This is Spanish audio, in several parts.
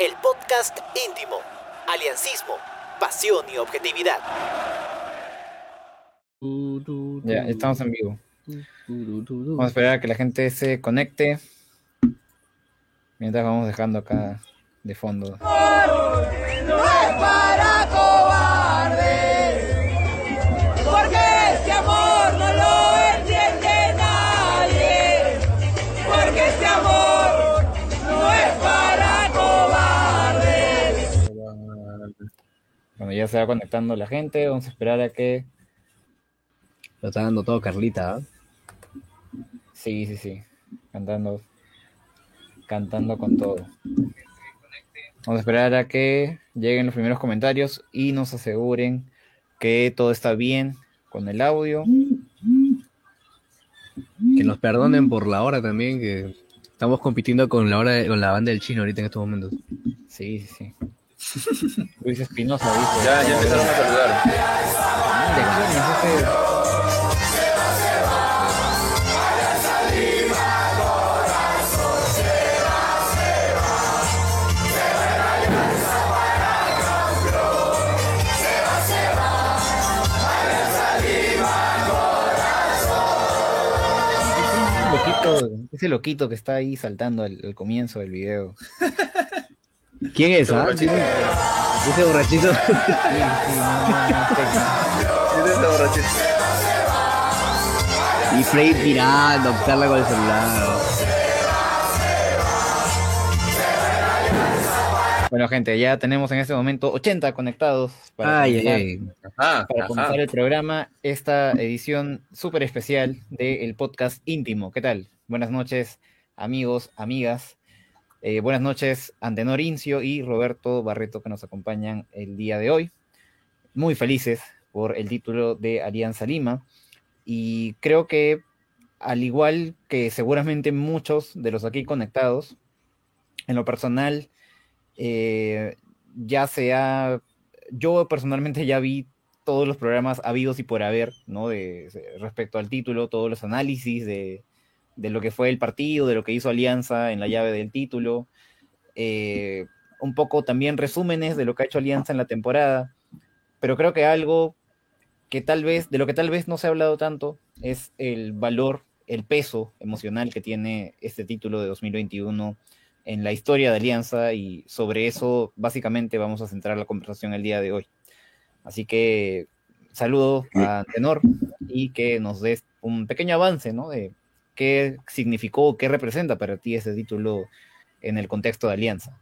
el podcast íntimo, aliancismo, pasión y objetividad. Ya, estamos en vivo. Vamos a esperar a que la gente se conecte. Mientras vamos dejando acá de fondo. Cuando ya se va conectando la gente, vamos a esperar a que. Lo está dando todo Carlita. ¿ah? Sí, sí, sí. Cantando. Cantando con todo. Vamos a esperar a que lleguen los primeros comentarios y nos aseguren que todo está bien con el audio. Que nos perdonen por la hora también, que estamos compitiendo con la hora con la banda del chino ahorita en estos momentos. Sí, sí, sí. Luis Espinosa dice. Ya, ya empezaron a saludar. Ese loquito que está ahí saltando al, al comienzo del video. ¿Quién es? ah? borrachito. Ese borrachito. ¿Quién es ese borrachito? y Frey mirando, Carla con el celular. Bueno, gente, ya tenemos en este momento 80 conectados para, Ay, ay, comenzar, ay. Ajá, para ajá. comenzar el programa, esta edición súper especial del podcast íntimo. ¿Qué tal? Buenas noches, amigos, amigas. Eh, buenas noches, Antenor Incio y Roberto Barreto, que nos acompañan el día de hoy. Muy felices por el título de Alianza Lima. Y creo que, al igual que seguramente muchos de los aquí conectados, en lo personal, eh, ya se ha. Yo personalmente ya vi todos los programas habidos y por haber, ¿no? De- respecto al título, todos los análisis de, de lo que fue el partido, de lo que hizo Alianza en la llave del título. eh, un poco también resúmenes de lo que ha hecho Alianza en la temporada. Pero creo que algo que tal vez, de lo que tal vez no se ha hablado tanto, es el valor, el peso emocional que tiene este título de 2021 en la historia de Alianza y sobre eso básicamente vamos a centrar la conversación el día de hoy. Así que saludo a Tenor y que nos des un pequeño avance, ¿no? De qué significó, qué representa para ti ese título en el contexto de Alianza.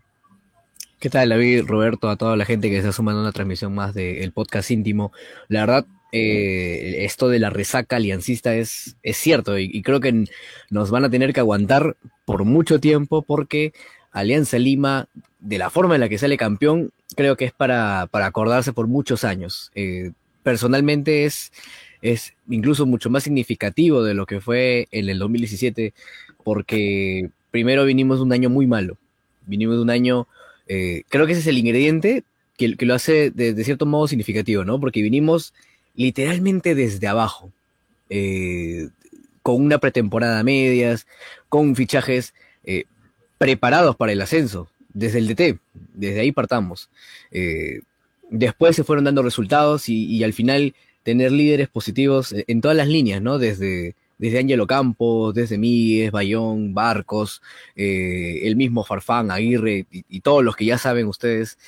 ¿Qué tal, David, Roberto, a toda la gente que se está sumando a una transmisión más del podcast íntimo? La verdad, eh, esto de la resaca aliancista es, es cierto y, creo que nos van a tener que aguantar por mucho tiempo porque Alianza Lima, de la forma en la que sale campeón, creo que es para, para acordarse por muchos años. Eh, personalmente es, es incluso mucho más significativo de lo que fue en el 2017 porque primero vinimos de un año muy malo, vinimos de un año eh, creo que ese es el ingrediente que, que lo hace de, cierto modo significativo, ¿no? Porque vinimos literalmente desde abajo, eh, con una pretemporada a medias, con fichajes eh, preparados para el ascenso, desde el DT, desde ahí partamos. Después se fueron dando resultados y al final tener líderes positivos en todas las líneas, ¿no? Desde, desde Ángelo Campos, desde Míguez, Bayón, Barcos, eh, el mismo Farfán, Aguirre y, y todos los que ya saben ustedes,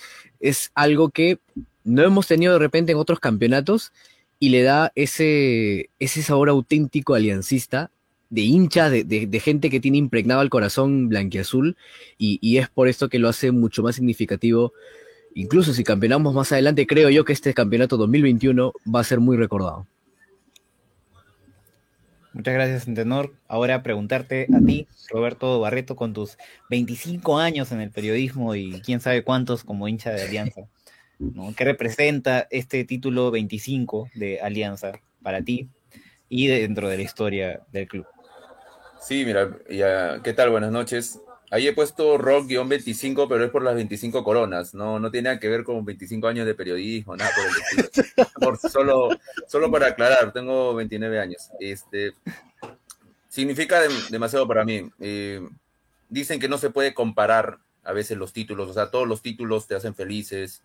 es algo que no hemos tenido de repente en otros campeonatos y le da ese, ese sabor auténtico aliancista de hinchas, de, de- de gente que tiene impregnado el corazón blanquiazul y, y es por esto que lo hace mucho más significativo. Incluso si campeonamos más adelante, creo yo que este campeonato 2021 va a ser muy recordado. Muchas gracias, Tenor. Ahora preguntarte a ti, Roberto Barreto, con tus 25 años en el periodismo y quién sabe cuántos como hincha de Alianza, ¿no? ¿Qué representa este título 25 de Alianza para ti y dentro de la historia del club? Sí, mira, ya, ¿qué tal? Buenas noches. Ahí he puesto rock-25, pero es por las 25 coronas, no, no tiene nada que ver con 25 años de periodismo, nada por el estilo. Por, solo, solo para aclarar, tengo 29 años. Este, significa dem- demasiado para mí. Eh, dicen que no se puede comparar a veces los títulos, o sea, todos los títulos te hacen felices,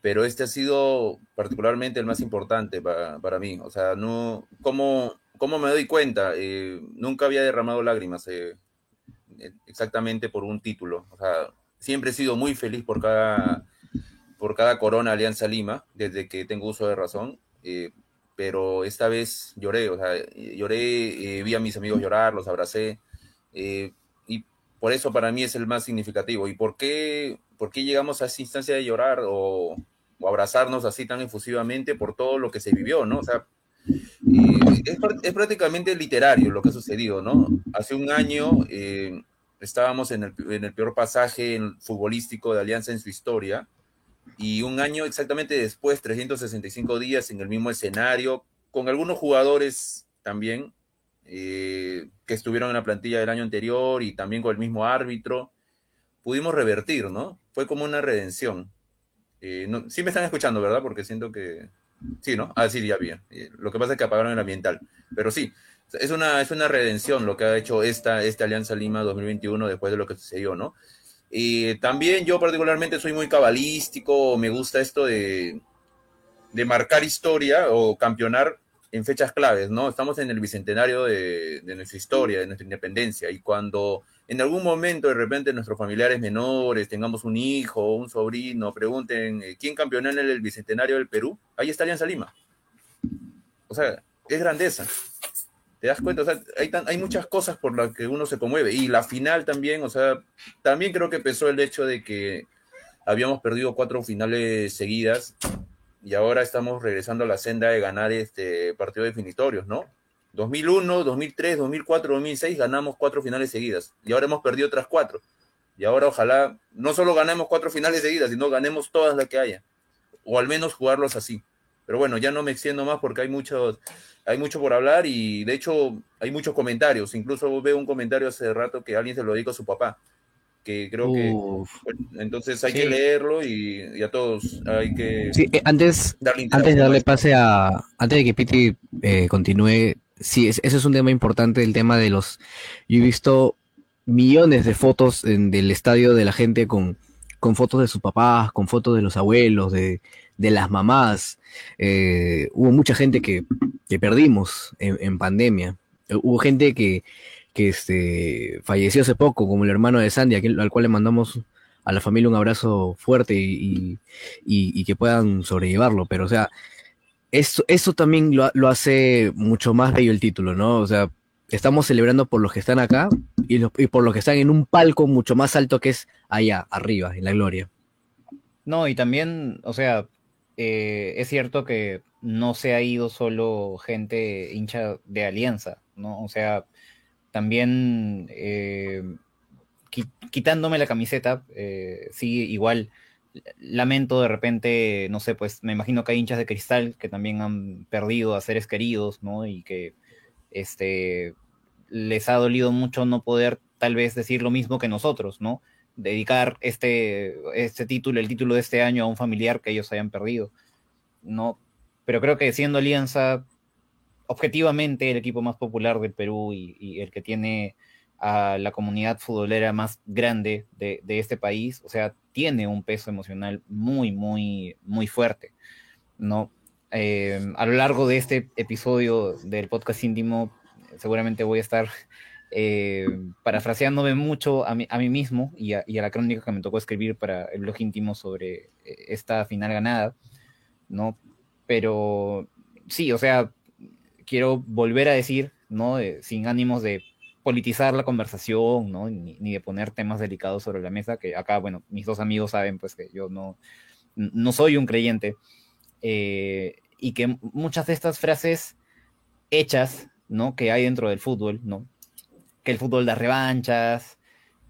pero este ha sido particularmente el más importante para, para mí. O sea, no, ¿cómo, cómo me doy cuenta? Eh, nunca había derramado lágrimas eh, exactamente por un título. O sea, siempre he sido muy feliz por cada, por cada corona Alianza Lima, desde que tengo uso de razón. Eh, pero esta vez lloré, o sea, lloré, vi a mis amigos llorar, los abracé, y por eso para mí es el más significativo. ¿Y por qué, por qué llegamos a esa instancia de llorar o, o abrazarnos así tan efusivamente por todo lo que se vivió, ¿no? O sea, eh, es, prácticamente literario lo que ha sucedido, ¿no? Hace un año eh, estábamos en el, en el, peor pasaje futbolístico de Alianza en su historia y un año exactamente después, 365 días en el mismo escenario, con algunos jugadores también eh, que estuvieron en la plantilla del año anterior y también con el mismo árbitro, pudimos revertir, ¿no? Fue como una redención. Eh, sí me están escuchando, ¿verdad? Porque siento que... Sí, ¿no? Ah, sí, ya bien. Eh, lo que pasa es que apagaron el ambiental. Pero sí, es una, es una redención lo que ha hecho esta, esta Alianza Lima 2021 después de lo que sucedió, ¿no? Y también yo particularmente soy muy cabalístico, me gusta esto de, de marcar historia o campeonar en fechas claves, ¿no? Estamos en el bicentenario de, nuestra historia, de nuestra independencia, y cuando en algún momento de repente nuestros familiares menores, tengamos un hijo, un sobrino, pregunten eh, quién campeonó en el bicentenario del Perú, ahí está Alianza Lima. O sea, es grandeza. ¿Te das cuenta? O sea, hay, hay muchas cosas por las que uno se conmueve. Y la final también, o sea, también creo que pesó el hecho de que habíamos perdido cuatro finales seguidas y ahora estamos regresando a la senda de ganar este partido definitorios, ¿no? 2001, 2003, 2004, 2006 ganamos cuatro finales seguidas y ahora hemos perdido otras cuatro. Y ahora ojalá no solo ganemos cuatro finales seguidas, sino ganemos todas las que haya. O al menos jugarlos así. Pero bueno, ya no me extiendo más porque hay muchos, hay mucho por hablar y de hecho hay muchos comentarios. Incluso veo un comentario hace rato que alguien se lo dijo a su papá. Que creo que entonces hay que leerlo y, a todos hay que sí, eh, antes, darle antes de darle pase a antes de que Piti eh, continúe sí, ese es un tema importante, el tema de los... Yo he visto millones de fotos en, del estadio de la gente con, con fotos de sus papás, con fotos de los abuelos, de, de las mamás. Eh, hubo mucha gente que, que perdimos en, en, pandemia. Hubo gente que, que este, falleció hace poco, como el hermano de Sandy, al cual le mandamos a la familia un abrazo fuerte y, y, que puedan sobrellevarlo. Pero, o sea, eso, eso también lo, lo, hace mucho más bello el título, ¿no? O sea, estamos celebrando por los que están acá y, y por los que están en un palco mucho más alto que es allá, arriba, en la gloria. No, y también, o sea, eh, es cierto que no se ha ido solo gente hincha de Alianza, ¿no? O sea, también eh, quitándome la camiseta, eh, sí, igual lamento de repente, no sé, pues me imagino que hay hinchas de cristal que también han perdido a seres queridos, ¿no? Y que este, les ha dolido mucho no poder tal vez decir lo mismo que nosotros, ¿no? Dedicar este, este título, el título de este año a un familiar que ellos hayan perdido, ¿no? Pero creo que siendo Alianza, objetivamente el equipo más popular del Perú y, y el que tiene a la comunidad futbolera más grande de, de, este país, o sea, tiene un peso emocional muy, muy, muy fuerte, ¿no? Eh, a lo largo de este episodio del podcast íntimo, seguramente voy a estar eh, parafraseándome mucho a mí, a mí mismo y a, y a, la crónica que me tocó escribir para el blog íntimo sobre eh, esta final ganada, ¿no? Pero sí, o sea, quiero volver a decir, ¿no? sin ánimos de politizar la conversación, ¿no? Ni, ni, de poner temas delicados sobre la mesa, que acá, bueno, mis dos amigos saben pues que yo no, no soy un creyente, eh, y que muchas de estas frases hechas, ¿no? Que hay dentro del fútbol, ¿no? Que el fútbol da revanchas,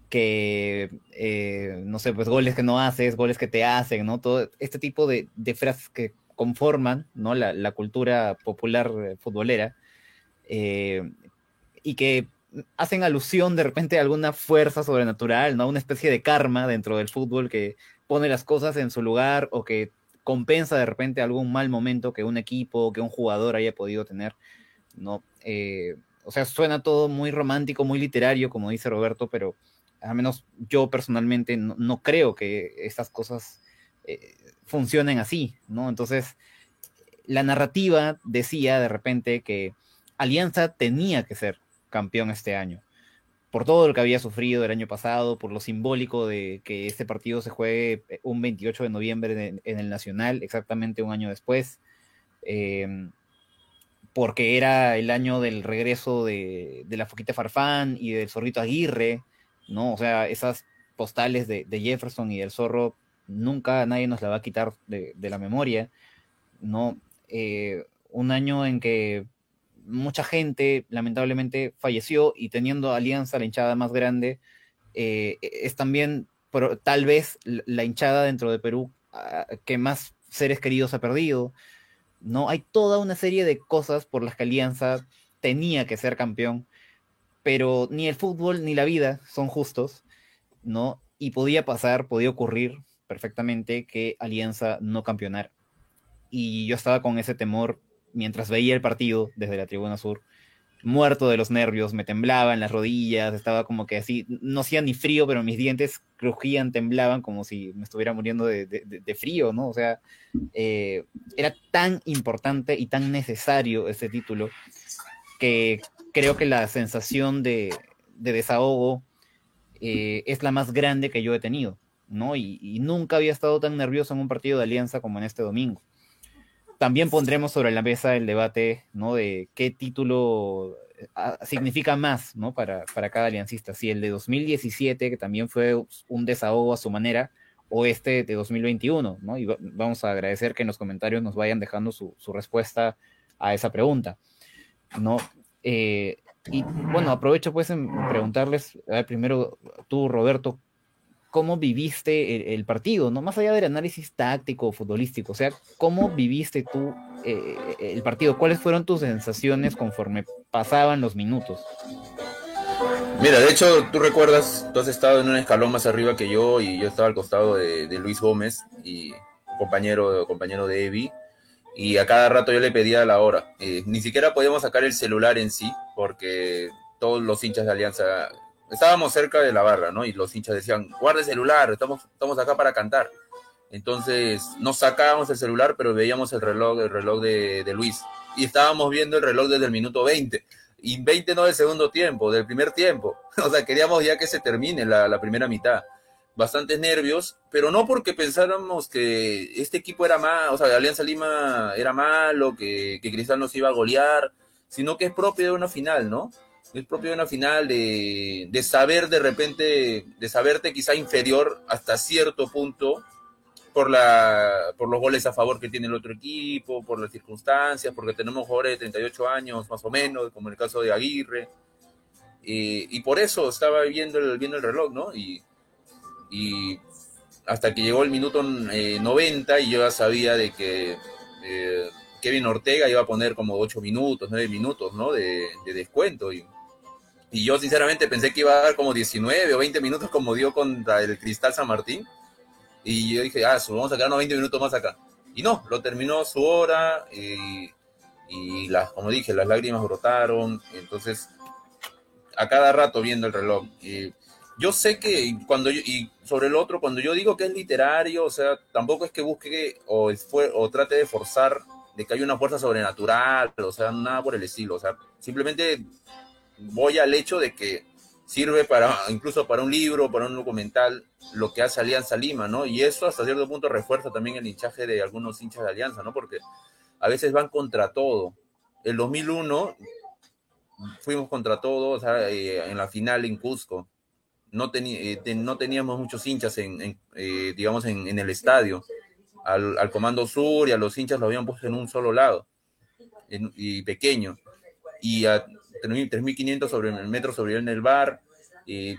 que, eh, no sé, pues goles que no haces, goles que te hacen, ¿no? Todo este tipo de, de frases que conforman, ¿no? La, cultura popular futbolera, eh, y que hacen alusión de repente a alguna fuerza sobrenatural, ¿no? Una especie de karma dentro del fútbol que pone las cosas en su lugar o que compensa de repente algún mal momento que un equipo, que un jugador haya podido tener, ¿no? Eh, o sea, suena todo muy romántico, muy literario, como dice Roberto, pero al menos yo personalmente no, creo que estas cosas eh, funcionen así, ¿no? Entonces, la narrativa decía de repente que Alianza tenía que ser campeón este año, por todo lo que había sufrido el año pasado, por lo simbólico de que este partido se juegue eh, un 28 de noviembre en, el Nacional, exactamente un año después, em, porque era el año del regreso de, la Foquita Farfán y del Zorrito Aguirre, ¿no? O sea, esas postales de, Jefferson y del Zorro nunca nadie nos la va a quitar de, la memoria, ¿no? Eh, un año en que mucha gente lamentablemente falleció y teniendo Alianza, la hinchada más grande, eh, es también tal vez la hinchada dentro de Perú ah, que más seres queridos ha perdido. ¿no? Hay toda una serie de cosas por las que Alianza tenía que ser campeón, pero ni el fútbol ni la vida son justos, ¿no? Y podía pasar, podía ocurrir perfectamente que Alianza no campeonara. Y yo estaba con ese temor mientras veía el partido desde la tribuna sur, muerto de los nervios, me temblaban las rodillas, estaba como que así, no hacía ni frío, pero mis dientes crujían, temblaban como si me estuviera muriendo de, frío, ¿no? O sea, eh, era tan importante y tan necesario ese título que creo que la sensación de, desahogo eh, es la más grande que yo he tenido, ¿no? y nunca había estado tan nervioso en un partido de alianza como en este domingo también pondremos sobre la mesa el debate, ¿no? De qué título eh, significa más, ¿no? Para, para cada aliancista. Si el de 2017, que también fue un desahogo a su manera, o este de 2021, ¿no? Y vamos a agradecer que en los comentarios nos vayan dejando su, respuesta a esa pregunta, ¿no? Eh, y bueno, aprovecho pues en preguntarles, primero tú, Roberto, cómo viviste el, partido, ¿no? Más allá del análisis táctico futbolístico, o sea, ¿cómo viviste tú eh, el partido? ¿Cuáles fueron tus sensaciones conforme pasaban los minutos? Mira, de hecho, tú recuerdas, tú has estado en un escalón más arriba que yo y yo estaba al costado de, Luis Gómez y compañero, compañero de Evi y a cada rato yo le pedía la hora. Eh, ni siquiera podíamos sacar el celular en sí porque todos los hinchas de Alianza estábamos cerca de la barra, ¿no? Y los hinchas decían, guarda el celular, estamos, estamos acá para cantar. Entonces nos sacábamos el celular, pero veíamos el reloj, el reloj de, Luis. Y estábamos viendo el reloj desde el minuto 20. Y 20 no del segundo tiempo, del primer tiempo. O sea, queríamos ya que se termine la, primera mitad. Bastantes nervios, pero no porque pensáramos que este equipo era más, o sea, Alianza Lima era malo, que, que Cristal nos iba a golear, sino que es propio de una final, ¿no? Es propio de una final de, saber de repente, de saberte quizá inferior hasta cierto punto por, la, por los goles a favor que tiene el otro equipo, por las circunstancias, porque tenemos jugadores de 38 años más o menos, como en el caso de Aguirre. y por eso estaba viendo el, viendo el reloj, ¿no? Y, hasta que llegó el minuto 90 eh, y yo ya sabía de que eh, Kevin Ortega iba a poner como 8 minutos, 9 minutos, ¿no? De, de descuento. Y, y yo sinceramente pensé que iba a dar como 19 o 20 minutos como dio contra el Cristal San Martín. Y yo dije, ah, vamos a quedarnos 20 minutos más acá. Y no, lo terminó su hora y, y las, como dije, las lágrimas brotaron. Entonces, a cada rato viendo el reloj. Y yo sé que cuando yo, y sobre el otro, cuando yo digo que es literario, o sea, tampoco es que busque o, o trate de forzar de que hay una fuerza sobrenatural, o sea, nada por el estilo. O sea, simplemente voy al hecho de que sirve para, incluso para un libro, para un documental, lo que hace Alianza Lima, ¿no? Y eso hasta cierto punto refuerza también el hinchaje de algunos hinchas de Alianza, ¿no? Porque a veces van contra todo. El 2001 fuimos contra todo, o sea, eh, en la final en Cusco. No, eh, no teníamos muchos hinchas, en, eh, digamos, en, el estadio. Al, al, Comando Sur y a los hinchas lo habían puesto en un solo lado y pequeño. Y a, 3.500 sobre el metro sobre en el bar. Y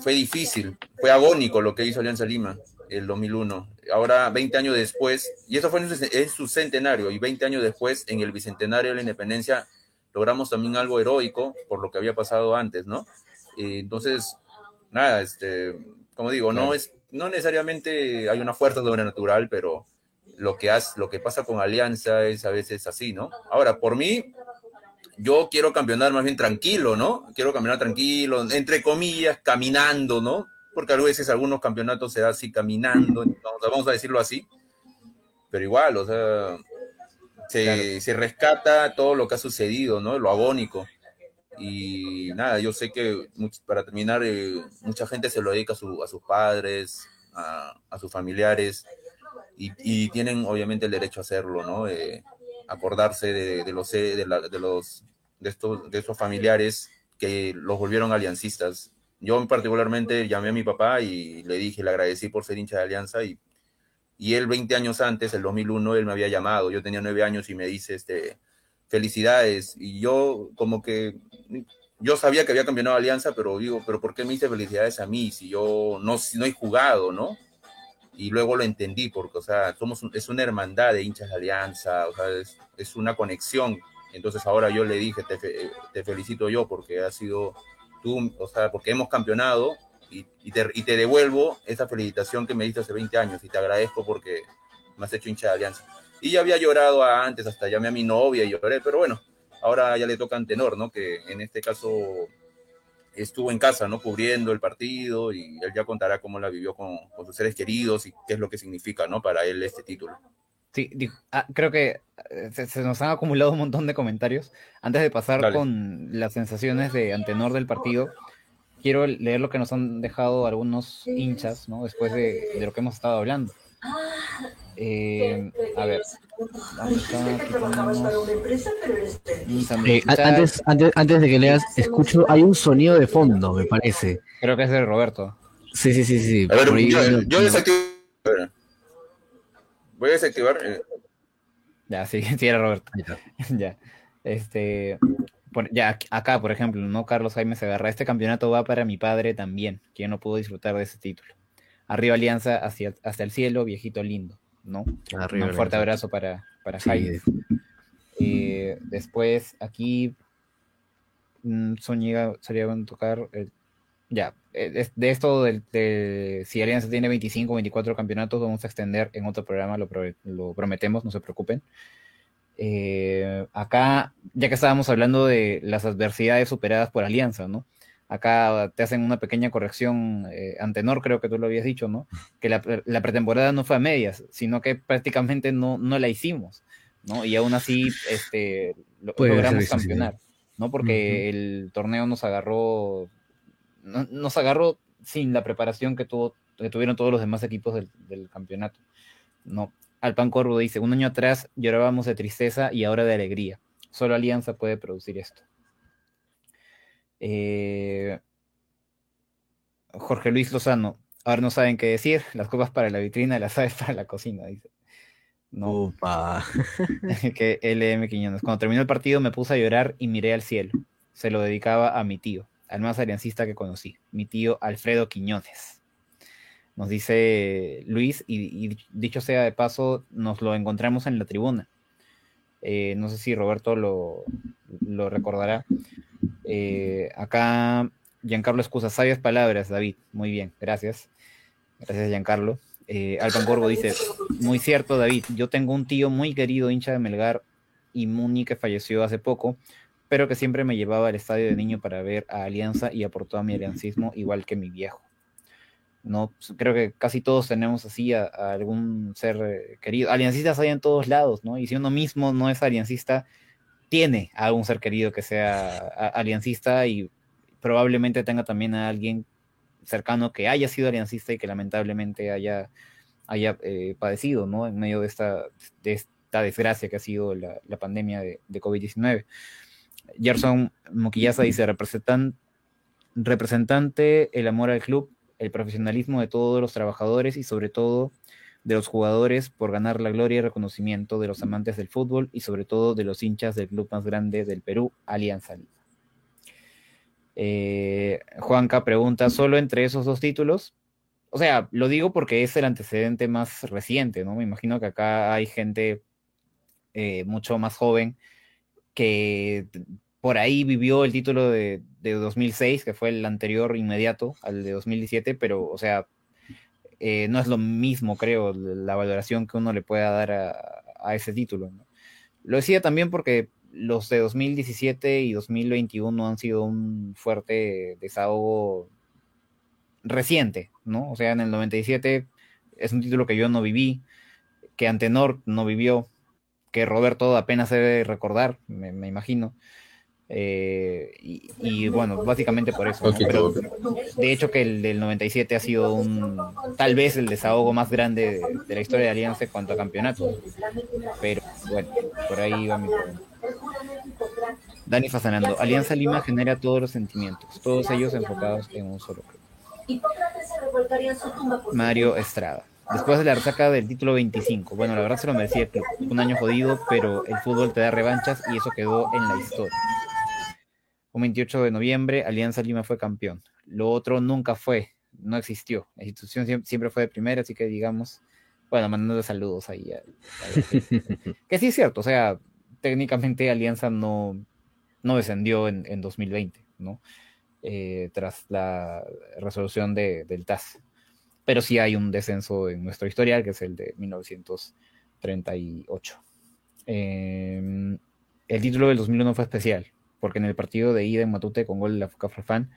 fue difícil, fue agónico lo que hizo Alianza Lima el 2001. Ahora, 20 años después, y eso fue en su, centenario, y 20 años después, en el bicentenario de la independencia, logramos también algo heroico por lo que había pasado antes, ¿no? entonces, nada, este, como digo, no es, no necesariamente hay una fuerza sobrenatural, pero lo que, hace, lo que pasa con Alianza es a veces así, ¿no? Ahora, por mí, yo quiero campeonar más bien tranquilo, ¿no? Quiero campeonar tranquilo, entre comillas, caminando, ¿no? Porque a veces algunos campeonatos se da así caminando, vamos a decirlo así, pero igual, o sea, se, rescata todo lo que ha sucedido, ¿no? Lo agónico. Y nada, yo sé que para terminar, eh, mucha gente se lo dedica a, sus padres, a, sus familiares, y, tienen obviamente el derecho a hacerlo, ¿no? Eh, acordarse de, los, de, los de estos, de estos familiares que los volvieron aliancistas. Yo particularmente llamé a mi papá y le dije, le agradecí por ser hincha de Alianza y y él 20 años antes, el 2001, él me había llamado, yo tenía 9 años y me dice, este, felicidades, y yo como que, yo sabía que había cambiado Alianza, pero digo, pero ¿por qué me dice felicidades a mí si yo no, no he jugado, no? Y luego lo entendí, porque, o sea, somos, es una hermandad de hinchas de Alianza, o sea, es, una conexión. Entonces ahora yo le dije, te, te felicito yo porque ha sido tú, o sea, porque hemos campeonado y, te, devuelvo esa felicitación que me diste hace 20 años y te agradezco porque me has hecho hincha de alianza. Y ya había llorado antes, hasta llamé a mi novia y lloré, pero bueno, ahora ya le toca a Antenor, ¿no? Que en este caso estuvo en casa, ¿no? Cubriendo el partido y él ya contará cómo la vivió con, sus seres queridos y qué es lo que significa, ¿no? Para él este título. Sí, ah, creo que eh, se, nos han acumulado un montón de comentarios. Antes de pasar con las sensaciones de Antenor del partido, quiero leer lo que nos han dejado algunos hinchas, ¿no? Después de, de lo que hemos estado hablando. Eh, a ver. Eh, antes, antes, antes de que leas, escucho, hay un sonido de fondo, me parece. Creo que es de Roberto. Sí, sí, sí, sí. A ver, yo, yo desactivo. Voy a desactivar. Eh. Ya, sí, sí era Roberto. ya. Este, ya acá, por ejemplo, ¿no? Carlos Jaime se agarra. Este campeonato va para mi padre también, quien no pudo disfrutar de ese título. Arriba Alianza hacia, hasta el cielo, viejito lindo, ¿no? Un fuerte abrazo para, para Jaime. Eh, después, aquí mmm, Zúñiga a tocar. ya, eh, de esto de, si Alianza tiene 25 o 24 campeonatos, vamos a extender en otro programa, lo, lo prometemos, no se preocupen. Eh, acá, ya que estábamos hablando de las adversidades superadas por Alianza, ¿no? Acá te hacen una pequeña corrección, eh, Antenor creo que tú lo habías dicho, ¿no? Que la, pretemporada no fue a medias, sino que prácticamente no, no la hicimos, ¿no? Y aún así este, logramos campeonar, ¿no? Porque el torneo nos agarró, nos agarró sin la preparación que, tuvo, que tuvieron todos los demás equipos del, del campeonato, ¿no? Alpan Corvo dice, un año atrás llorábamos de tristeza y ahora de alegría. Solo Alianza puede producir esto. Eh, Jorge Luis Lozano, ahora no saben qué decir, las copas para la vitrina, las aves para la cocina, dice. No. que LM Quiñones. Cuando terminó el partido me puse a llorar y miré al cielo. Se lo dedicaba a mi tío, al más aliancista que conocí, mi tío Alfredo Quiñones nos dice Luis, y, dicho sea de paso, nos lo encontramos en la tribuna. Eh, no sé si Roberto lo, recordará. Eh, acá Giancarlo excusa, sabias palabras, David. Muy bien, gracias. Gracias, Giancarlo. Eh, Alban Corvo dice, muy cierto, David, yo tengo un tío muy querido, hincha de Melgar y Muni, que falleció hace poco, pero que siempre me llevaba al estadio de niño para ver a Alianza y aportó a mi aliancismo, igual que mi viejo. ¿no? Pues, creo que casi todos tenemos así a, algún ser eh, querido. Aliancistas hay en todos lados, ¿no? Y si uno mismo no es aliancista, tiene a algún ser querido que sea aliancista y probablemente tenga también a alguien cercano que haya sido aliancista y que lamentablemente haya, haya eh, padecido, ¿no? En medio de esta, de esta desgracia que ha sido la, pandemia de, COVID-19. Gerson Moquillaza dice, representante, el amor al club, el profesionalismo de todos los trabajadores y sobre todo de los jugadores por ganar la gloria y reconocimiento de los amantes del fútbol y sobre todo de los hinchas del club más grande del Perú, Alianza Lima. Eh, Juanca pregunta, ¿solo entre esos dos títulos? O sea, lo digo porque es el antecedente más reciente, ¿no? Me imagino que acá hay gente eh, mucho más joven que por ahí vivió el título de, 2006, que fue el anterior inmediato al de 2017, pero, o sea, eh, no es lo mismo, creo, la valoración que uno le pueda dar a, ese título. Lo decía también porque los de 2017 y 2021 han sido un fuerte desahogo reciente, ¿no? O sea, en el 97 es un título que yo no viví, que Antenor no vivió, que Roberto apenas debe recordar, me, imagino. Eh, y, bueno, básicamente por eso. Pero de hecho que el del 97 ha sido un tal vez el desahogo más grande de, la historia de Alianza en cuanto a campeonato. Pero bueno, por ahí va mi pregunta. Dani Fasanando, Alianza Lima genera todos los sentimientos, todos ellos enfocados en un solo club. Mario Estrada. Después de la resaca del título 25, bueno, la verdad se lo merecía el club. Un año jodido, pero el fútbol te da revanchas y eso quedó en la historia. Un 28 de noviembre, Alianza Lima fue campeón. Lo otro nunca fue, no existió. La institución siempre fue de primera, así que digamos, bueno, mandando saludos ahí. que sí es cierto, o sea, técnicamente Alianza no, no descendió en, en 2020, ¿no? Eh, tras la resolución de, del TAS pero sí hay un descenso en nuestro historial, que es el de 1938. Em, el título del 2001 fue especial, porque en el partido de ida en Matute con gol de la Fuca Farfán,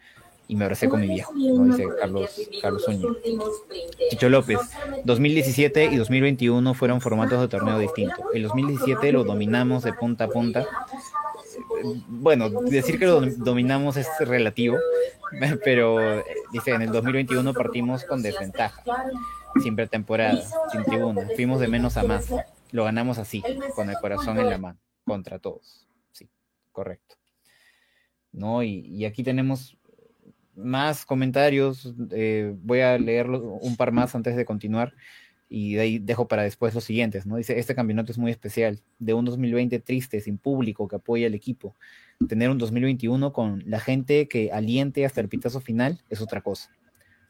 y me abracé con mi viejo, dice Carlos, Carlos Chicho López, 2017 y 2021 fueron formatos de torneo distintos. El 2017 lo dominamos de punta a punta. Bueno, decir que lo dominamos es relativo, pero dice, en el 2021 partimos con desventaja, sin pretemporada, sin tribuna, fuimos de menos a más, lo ganamos así, con el corazón en la mano, contra todos. Sí, correcto. ¿No? Y, aquí tenemos más comentarios, eh, voy a leer un par más antes de continuar y de ahí dejo para después los siguientes, ¿no? Dice, este campeonato es muy especial, de un 2020 triste, sin público que apoya al equipo. Tener un 2021 con la gente que aliente hasta el pitazo final es otra cosa.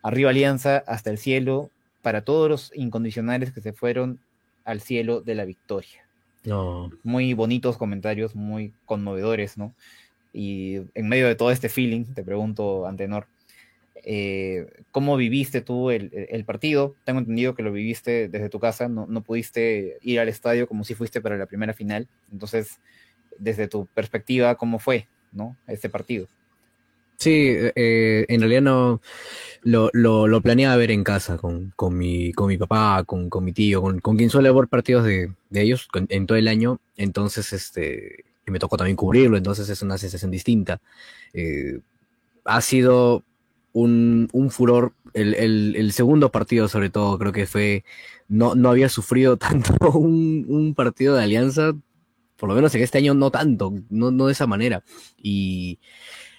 Arriba Alianza, hasta el cielo, para todos los incondicionales que se fueron al cielo de la victoria. No. Muy bonitos comentarios, muy conmovedores, ¿no? Y en medio de todo este feeling, te pregunto, Antenor, eh, cómo viviste tú el, partido. Tengo entendido que lo viviste desde tu casa, no, pudiste ir al estadio como si fuiste para la primera final. Entonces, desde tu perspectiva, ¿cómo fue ¿no? este partido? Sí, eh, en realidad no lo, lo, planeaba ver en casa con, mi, con mi papá, con, mi tío, con, quien suele ver partidos de, ellos en todo el año. Entonces, este, me tocó también cubrirlo, entonces es una sensación distinta. Eh, ha sido un, un furor. El, el, segundo partido, sobre todo, creo que fue. No, no había sufrido tanto un, un, partido de alianza, por lo menos en este año no tanto, no, no de esa manera. Y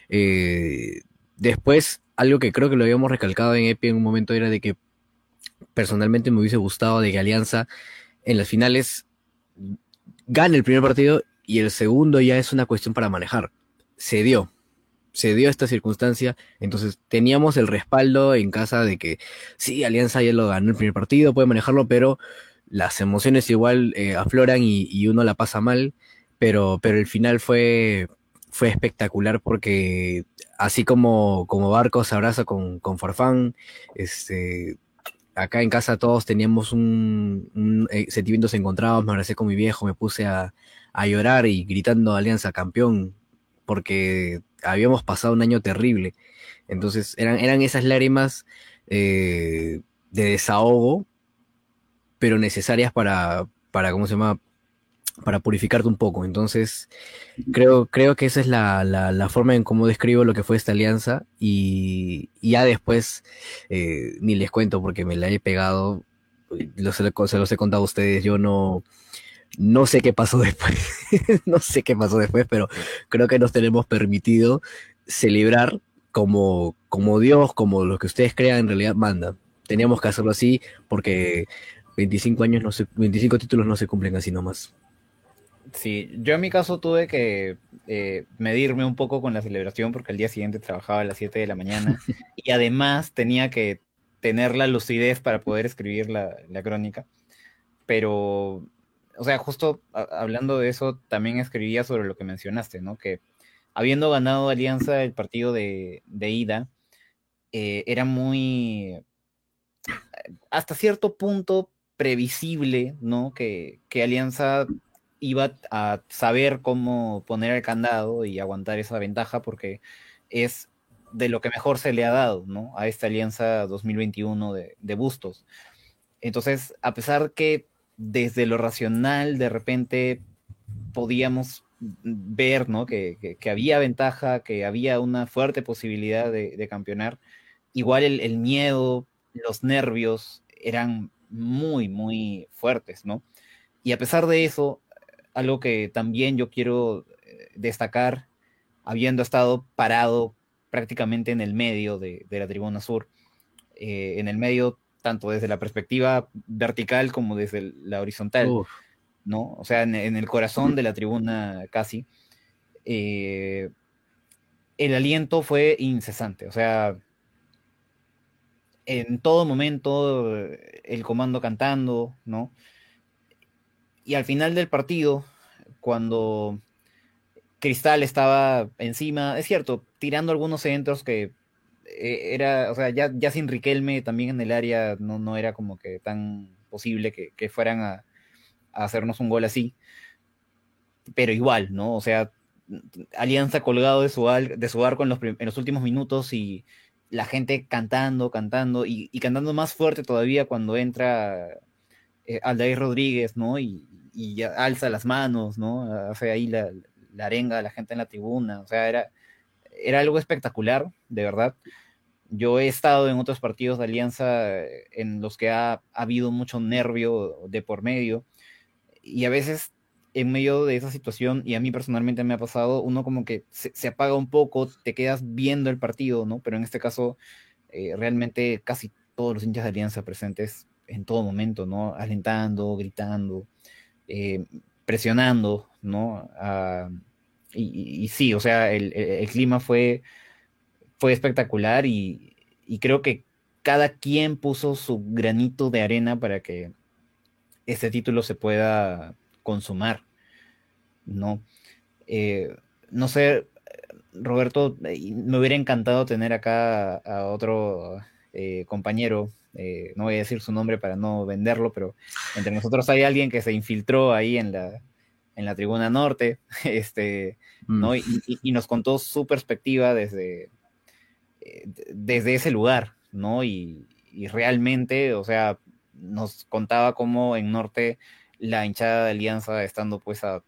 eh, después, algo que creo que lo habíamos recalcado en EPI en un momento era de que personalmente me hubiese gustado de que Alianza en las finales gane el primer partido y el segundo ya es una cuestión para manejar. Se dio, se dio esta circunstancia, entonces teníamos el respaldo en casa de que sí, Alianza ya lo ganó el primer partido, puede manejarlo, pero las emociones igual eh, afloran y, uno la pasa mal, pero, pero el final fue, fue espectacular porque así como, como Barco se abraza con, con este, acá en casa todos teníamos un, eh, sentimientos encontrados, me abracé con mi viejo, me puse a, a llorar y gritando Alianza campeón, porque habíamos pasado un año terrible. Entonces eran, eran esas lágrimas eh, de desahogo, pero necesarias para, para, ¿cómo se llama? Para purificarte un poco. Entonces, creo, creo que esa es la, la, forma en cómo describo lo que fue esta alianza. Y, ya después, eh, ni les cuento porque me la he pegado. se los he contado a ustedes. Yo no, no sé qué pasó después, no sé qué pasó después, pero creo que nos tenemos permitido celebrar como, como Dios, como lo que ustedes crean en realidad manda. Teníamos que hacerlo así porque 25 años, no se, 25 títulos no se cumplen así nomás. Sí, yo en mi caso tuve que eh, medirme un poco con la celebración porque el día siguiente trabajaba a las 7 de la mañana y además tenía que tener la lucidez para poder escribir la, la crónica. Pero o sea, justo hablando de eso, también escribía sobre lo que mencionaste, ¿no? Que habiendo ganado Alianza el partido de, ida, eh, era muy, hasta cierto punto, previsible, ¿no? Que, Alianza iba a saber cómo poner el candado y aguantar esa ventaja porque es de lo que mejor se le ha dado ¿no? a esta alianza 2021 de, de Bustos. Entonces, a pesar que desde lo racional de repente podíamos ver ¿no? que, que, había ventaja, que había una fuerte posibilidad de, de campeonar, igual el, miedo, los nervios eran muy, muy fuertes, ¿no? Y a pesar de eso, algo que también yo quiero eh, destacar, habiendo estado parado prácticamente en el medio de, de la tribuna sur, eh, en el medio tanto desde la perspectiva vertical como desde la horizontal, Uf. ¿no? O sea, en, en, el corazón de la tribuna casi, eh, el aliento fue incesante, o sea, en todo momento el comando cantando, ¿no? Y al final del partido, cuando Cristal estaba encima, es cierto, tirando algunos centros que era, o sea, ya, ya, sin Riquelme también en el área no, no era como que tan posible que, que fueran a, hacernos un gol así. Pero igual, ¿no? O sea, Alianza colgado de su, de su arco en los, en los últimos minutos y la gente cantando, cantando y, y cantando más fuerte todavía cuando entra eh, Aldair Rodríguez, ¿no? Y, y alza las manos, ¿no? Hace ahí la, la arenga a la gente en la tribuna, o sea, era, era algo espectacular, de verdad. Yo he estado en otros partidos de Alianza en los que ha, ha, habido mucho nervio de por medio y a veces en medio de esa situación, y a mí personalmente me ha pasado, uno como que se, apaga un poco, te quedas viendo el partido, ¿no? Pero en este caso, eh, realmente casi todos los hinchas de Alianza presentes en todo momento, ¿no? Alentando, gritando, eh, presionando, ¿no? Y, sí, o sea, el, el, clima fue, fue espectacular y, y, creo que cada quien puso su granito de arena para que este título se pueda consumar, ¿no? Eh, no sé, Roberto, me hubiera encantado tener acá a, a otro eh, compañero, eh, no voy a decir su nombre para no venderlo, pero entre nosotros hay alguien que se infiltró ahí en la, en la tribuna norte, este, mm. ¿no? Y, y, y, nos contó su perspectiva desde, eh, desde ese lugar, ¿no? Y, y, realmente, o sea, nos contaba cómo en norte la hinchada de Alianza, estando pues a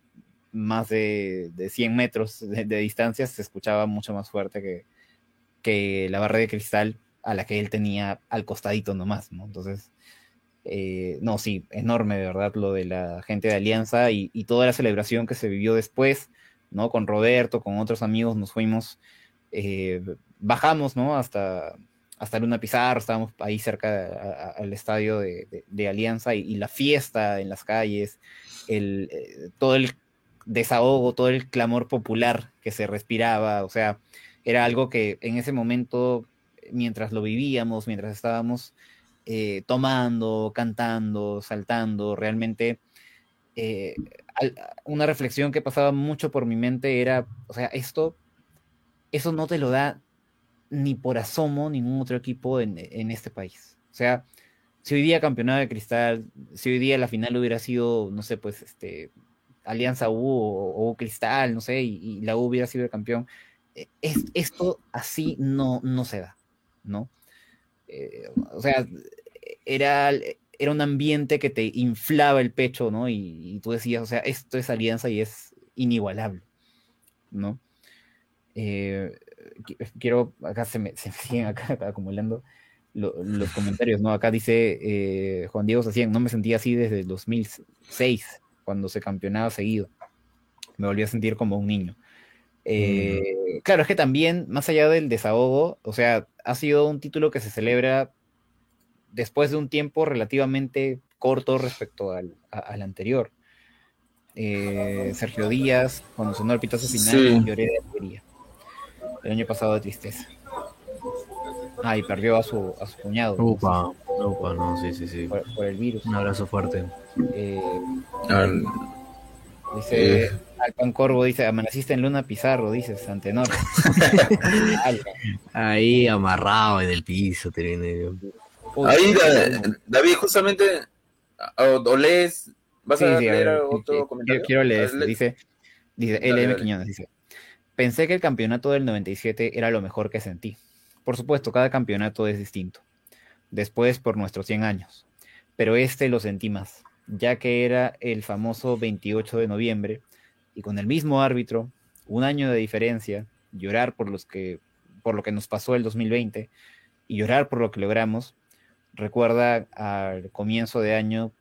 más de, de 100 metros de, de, distancia, se escuchaba mucho más fuerte que, que la barra de cristal a la que él tenía al costadito nomás, ¿no? Entonces, eh, no, sí, enorme de verdad lo de la gente de Alianza y, toda la celebración que se vivió después, ¿no? Con Roberto, con otros amigos nos fuimos, eh, bajamos, ¿no? Hasta, hasta Luna Pizarro, estábamos ahí cerca al estadio de, de, de Alianza y, y, la fiesta en las calles, el, eh, todo el desahogo, todo el clamor popular que se respiraba, o sea, era algo que en ese momento, mientras lo vivíamos, mientras estábamos eh, tomando, cantando, saltando, realmente eh, una reflexión que pasaba mucho por mi mente era, o sea, esto, eso no te lo da ni por asomo ningún otro equipo en, en este país. O sea, si hoy día campeonato de cristal, si hoy día la final hubiera sido, no sé, pues, este, Alianza U o, o Cristal, no sé, y, y, la U hubiera sido el campeón, eh, es, esto así no, no se da, ¿no? Eh, o sea, era, era un ambiente que te inflaba el pecho, ¿no? Y, y, tú decías, o sea, esto es alianza y es inigualable, ¿no? Eh, quiero, acá se me, se me siguen acá, acá acumulando lo, los comentarios, ¿no? Acá dice eh, Juan Diego Sacien, no me sentía así desde el 2006, cuando se campeonaba seguido. Me volví a sentir como un niño. Eh, mm. Claro, es que también, más allá del desahogo, o sea, ha sido un título que se celebra después de un tiempo relativamente corto respecto al, a, al anterior. Eh, Sergio Díaz, cuando sonó el pitazo final, sí. lloré de alegría. El año pasado de tristeza. Ah, y perdió a su, a su cuñado. Upa, upa, no, sí, sí, sí. Por, por el virus. Un abrazo fuerte. Eh, dice, eh. Alpan Corvo dice, amaneciste en Luna Pizarro, dice Santenor. Ahí amarrado en el piso, tiene. Ahí, David, justamente, o, lees ¿Vas Sí, a sí, a leer ver, otro comentario? Quiero leer A esto. ver, le- Dice, dice Dale, LM dale. Quiñones, dice, pensé que el campeonato del 97 era lo mejor que sentí. Por supuesto, cada campeonato es distinto. Después por nuestros 100 años. Pero este lo sentí más, ya que era el famoso 28 de noviembre y con el mismo árbitro, un año de diferencia, llorar por los que por lo que nos pasó el 2020 y llorar por lo que logramos, recuerda al comienzo de año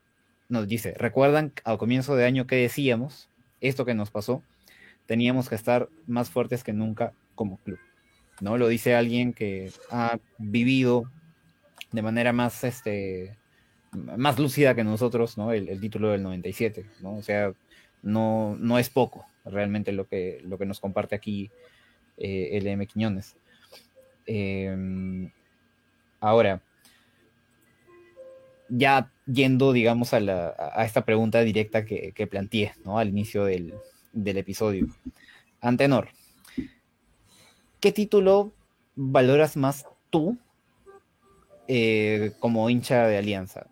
nos dice, ¿recuerdan al comienzo de año que decíamos? Esto que nos pasó, teníamos que estar más fuertes que nunca como club. ¿No? Lo dice alguien que ha vivido de manera más, este, más lúcida que nosotros, ¿no? El, título del 97, ¿no? O sea, no, no es poco realmente lo que, lo que nos comparte aquí eh, LM Quiñones. Eh, ahora, ya yendo, digamos, a, la, a esta pregunta directa que, que planteé ¿no? al inicio del, del episodio. Antenor, ¿qué título valoras más tú eh, como hincha de Alianza?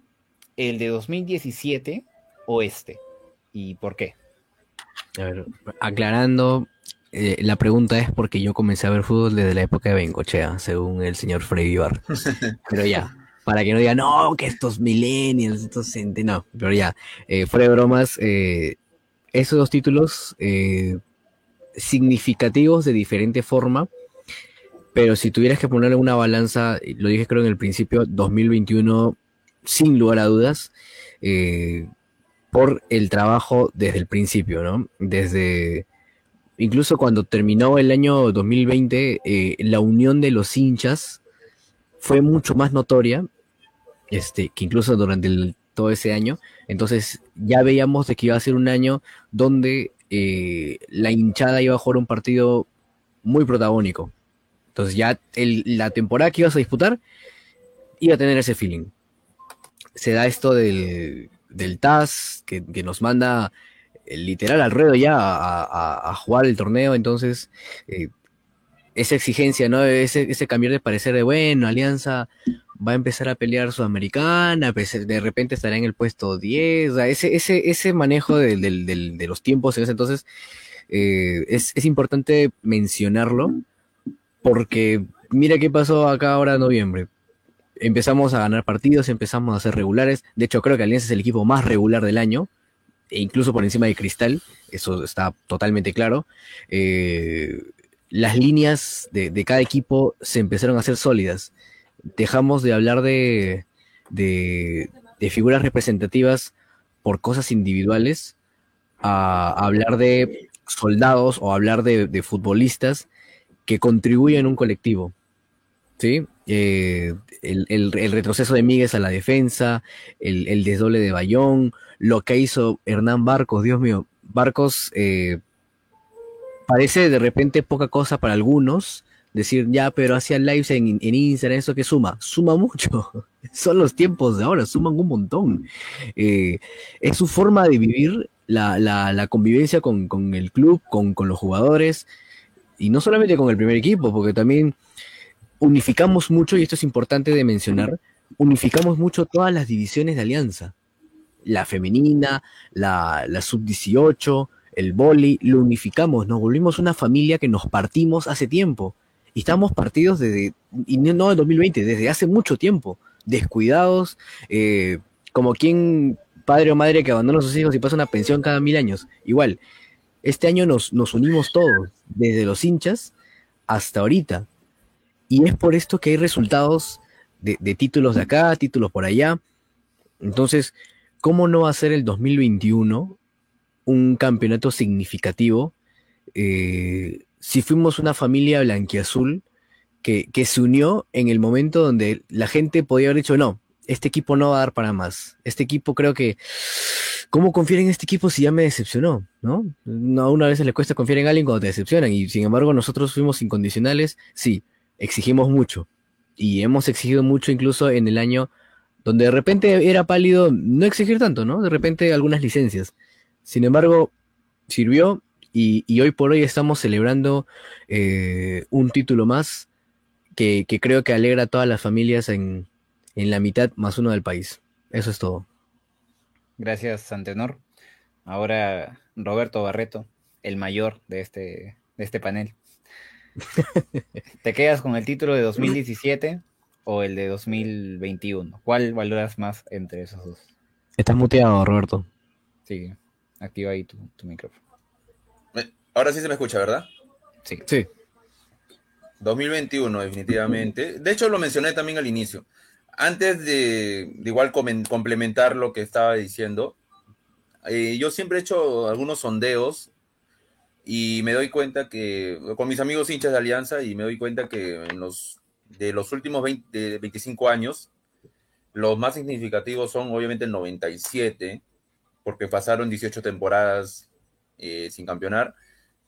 ¿El de 2017 o este? ¿Y por qué? A ver, aclarando, eh, la pregunta es porque yo comencé a ver fútbol desde la época de Bencochea, según el señor Freddy Bar. Pero ya, para que no digan, no, que estos millennials, estos cent-". no, pero ya, eh, fuera de bromas, eh, esos dos títulos eh, significativos de diferente forma, pero si tuvieras que ponerle una balanza, lo dije creo en el principio, 2021, sin lugar a dudas, eh, por el trabajo desde el principio, ¿no? Desde, incluso cuando terminó el año 2020, eh, la unión de los hinchas fue mucho más notoria, este, que incluso durante el- todo ese año. Entonces ya veíamos de que iba a ser un año donde eh, la hinchada iba a jugar un partido muy protagónico. Entonces ya el- la temporada que ibas a disputar iba a tener ese feeling. Se da esto del, del TAS, que, nos manda eh, literal al ruedo ya a jugar el torneo, entonces eh, esa exigencia, ¿no? Ese, ese cambiar de parecer de, bueno, Alianza va a empezar a pelear Sudamericana, pues, de repente estará en el puesto 10, o sea, ese, ese, ese manejo de los tiempos en ese entonces eh, es, es importante mencionarlo, porque mira qué pasó acá ahora en noviembre. Empezamos a ganar partidos, empezamos a ser regulares. De hecho, creo que Alianza es el equipo más regular del año, e incluso por encima de Cristal, eso está totalmente claro. Eh, las líneas de, de cada equipo se empezaron a hacer sólidas. Dejamos de hablar de, de, figuras representativas por cosas individuales a, hablar de soldados o hablar de, futbolistas que contribuyen a un colectivo. ¿Sí? Eh, el, el- el retroceso de Míguez a la defensa, el, el desdoble de Bayón, lo que hizo Hernán Barcos, Dios mío, Barcos eh, parece de repente poca cosa para algunos, decir ya, pero hacía lives en, en Instagram, eso que suma, suma mucho, son los tiempos de ahora, suman un montón. Eh, es su forma de vivir la, la- la convivencia con, con el club, con, con los jugadores, y no solamente con el primer equipo, porque también unificamos mucho, y esto es importante de mencionar, unificamos mucho todas las divisiones de Alianza. La femenina, la, la sub-18, el boli, lo unificamos, nos volvimos una familia que nos partimos hace tiempo. Y estamos partidos desde, y no en 2020, desde hace mucho tiempo, descuidados, eh, como quien, padre o madre que abandona a sus hijos y pasa una pensión cada mil años. Igual, este año nos, nos unimos todos, desde los hinchas hasta ahorita. Y es por esto que hay resultados de, de títulos de acá, títulos por allá. Entonces, ¿cómo no va a ser el 2021 un campeonato significativo eh, si fuimos una familia blanquiazul que, que se unió en el momento donde la gente podía haber dicho, no, este equipo no va a dar para más. Este equipo creo que... ¿Cómo confiar en este equipo si ya me decepcionó? ¿No? no a una vez le cuesta confiar en alguien cuando te decepcionan y sin embargo nosotros fuimos incondicionales, sí, exigimos mucho y hemos exigido mucho incluso en el año donde de repente era pálido no exigir tanto, ¿no? De repente algunas licencias. Sin embargo, sirvió y, y hoy por hoy estamos celebrando eh, un título más que, que creo que alegra a todas las familias en, en la mitad más uno del país. Eso es todo. Gracias, Antenor. Ahora Roberto Barreto, el mayor de este, de este panel. ¿Te quedas con el título de 2017 o el de 2021? ¿Cuál valoras más entre esos dos? Estás muteado, Roberto. Sí, activa ahí tu, tu micrófono. Ahora sí se me escucha, ¿verdad? Sí. Sí. 2021, definitivamente. De hecho, lo mencioné también al inicio. Antes de, de igual complementar lo que estaba diciendo, eh, yo siempre he hecho algunos sondeos y me doy cuenta que, con mis amigos hinchas de Alianza, y me doy cuenta que en los, de los últimos 20, de 25 años, los más significativos son obviamente el 97, porque pasaron 18 temporadas eh, sin campeonar.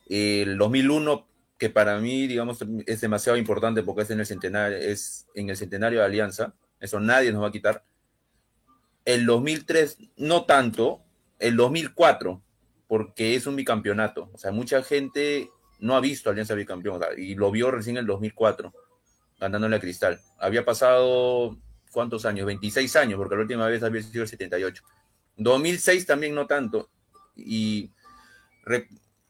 El 2001 que para mí, digamos, es demasiado importante porque es en el centenario, es en el centenario de Alianza, eso nadie nos va a quitar. El 2003, no tanto, el 2004, porque es un bicampeonato. O sea, mucha gente no ha visto Alianza bicampeón y lo vio recién en el 2004, ganándole a Cristal. Había pasado, ¿cuántos años? 26 años, porque la última vez había sido el 78. 2006 también no tanto. Y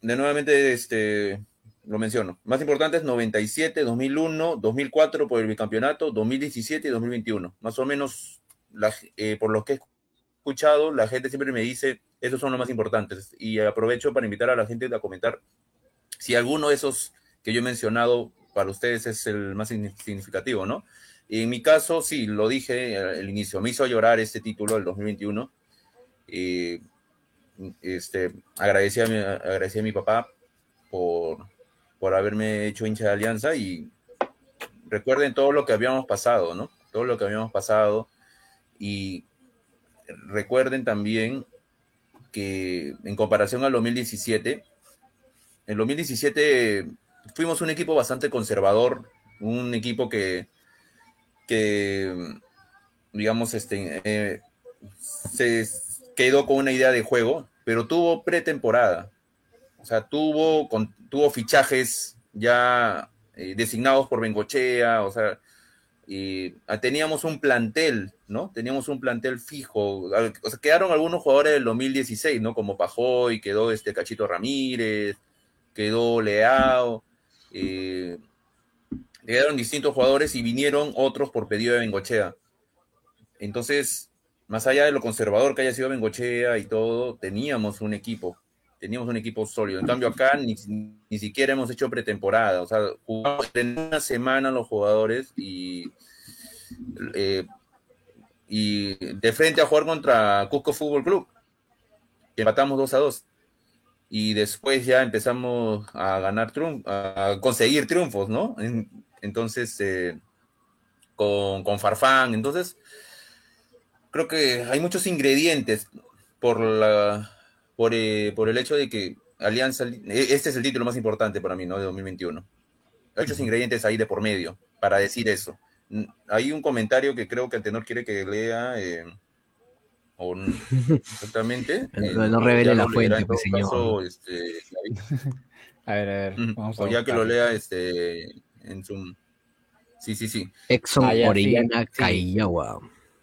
de nuevamente, este, lo menciono. Más importante es 97, 2001, 2004 por el bicampeonato, 2017 y 2021. Más o menos, la- eh, por lo que he escuchado, la gente siempre me dice, esos son los más importantes. Y aprovecho para invitar a la gente a comentar si alguno de esos que yo he mencionado para ustedes es el más signi- significativo, ¿no? Y en mi caso, sí, lo dije al inicio, me hizo llorar este título del 2021. Eh, este, agradecí, a mi, a mi papá por, por haberme hecho hincha de Alianza y recuerden todo lo que habíamos pasado, ¿no? Todo lo que habíamos pasado y recuerden también que en comparación al 2017, en 2017 fuimos un equipo bastante conservador, un equipo que, que digamos, este, eh, se quedó con una idea de juego, pero tuvo pretemporada. O sea, tuvo, con, tuvo fichajes ya eh, designados por Bengochea, o sea, y, ah, teníamos un plantel, ¿no? Teníamos un plantel fijo. O sea, quedaron algunos jugadores del 2016, ¿no? Como Pajoy, quedó este Cachito Ramírez, quedó Leao, eh, quedaron distintos jugadores y vinieron otros por pedido de Bengochea. Entonces, más allá de lo conservador que haya sido Bengochea y todo, teníamos un equipo, teníamos un equipo sólido. En cambio, acá ni, ni siquiera hemos hecho pretemporada, o sea, jugamos en una semana los jugadores y, eh, y de frente a jugar contra Cusco Fútbol Club, empatamos 2 a 2. Y después ya empezamos a ganar triunfos, a conseguir triunfos, ¿no? En- entonces, eh, con, con Farfán, entonces creo que hay muchos ingredientes por la por, eh, por el hecho de que Alianza, eh, este es el título más importante para mí, ¿no? De 2021. Hay muchos ingredientes ahí de por medio para decir eso. Mm, Hay un comentario que creo que Antenor quiere que lea, eh, o n- exactamente. No- eh, no- no revele la fuente, pues, señor. caso, este. A ver, a ver. Ujú. Vamos a o ya que lo lea este, en Zoom. Sí, sí, sí. Exxon Ah, Orellana sí.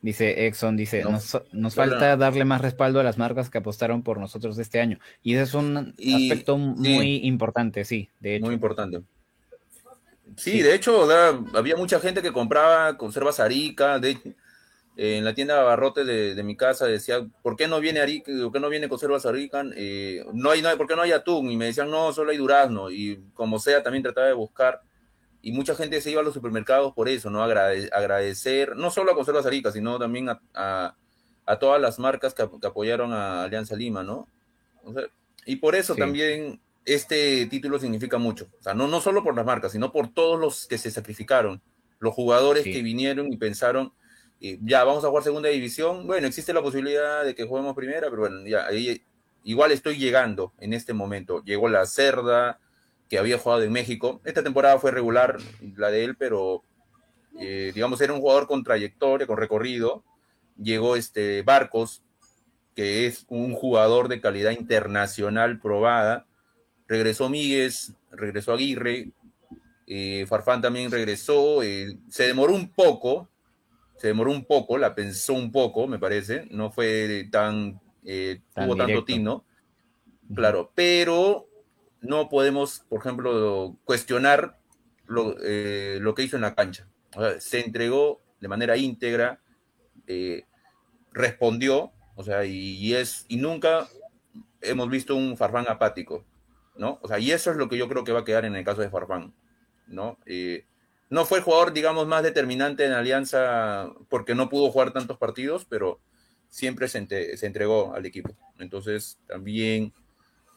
Dice Exxon, dice, No, nos, nos no, falta darle más respaldo a las marcas que apostaron por nosotros este año. Y ese es un Y- aspecto sí. muy importante, sí, de hecho. Muy importante. Sí, Sí. de hecho, había mucha gente que compraba conservas Arica. De, eh, en la tienda de abarrotes de, de mi casa decía, ¿por qué no viene Arica? ¿Por qué no viene conservas Arica? Eh, no hay, no hay, ¿Por qué no hay atún? Y me decían, no, solo hay durazno. Y como sea, también trataba de buscar. Y mucha gente se iba a los supermercados por eso, ¿no? Agrade- agradecer, no solo a Conservas Arica, sino también a, a- a todas las marcas que, que apoyaron a Alianza Lima, ¿no? O sea, y por eso Sí. también este título significa mucho. O sea, no, no solo por las marcas, sino por todos los que se sacrificaron, los jugadores Sí. que vinieron y pensaron, eh, ya vamos a jugar segunda división. Bueno, existe la posibilidad de que juguemos primera, pero bueno, ya ahí igual estoy llegando en este momento. Llegó la Cerda, que había jugado en México. Esta temporada fue regular la de él, pero eh, digamos era un jugador con trayectoria, con recorrido. Llegó este Barcos, que es un jugador de calidad internacional probada. Regresó Míguez, regresó Aguirre, eh, Farfán también regresó. eh, se demoró un poco, se demoró un poco, la pensó un poco, me parece. No fue tan eh, Tan tuvo tanto tino, claro, pero no podemos, por ejemplo, cuestionar lo, eh, lo que hizo en la cancha. O sea, se entregó de manera íntegra, eh, respondió, o sea, y, y es, y nunca hemos visto un Farfán apático, ¿no? O sea, y eso es lo que yo creo que va a quedar en el caso de Farfán, ¿no? Eh, no fue jugador, digamos, más determinante en Alianza porque no pudo jugar tantos partidos, pero siempre se, se entregó al equipo. Entonces, también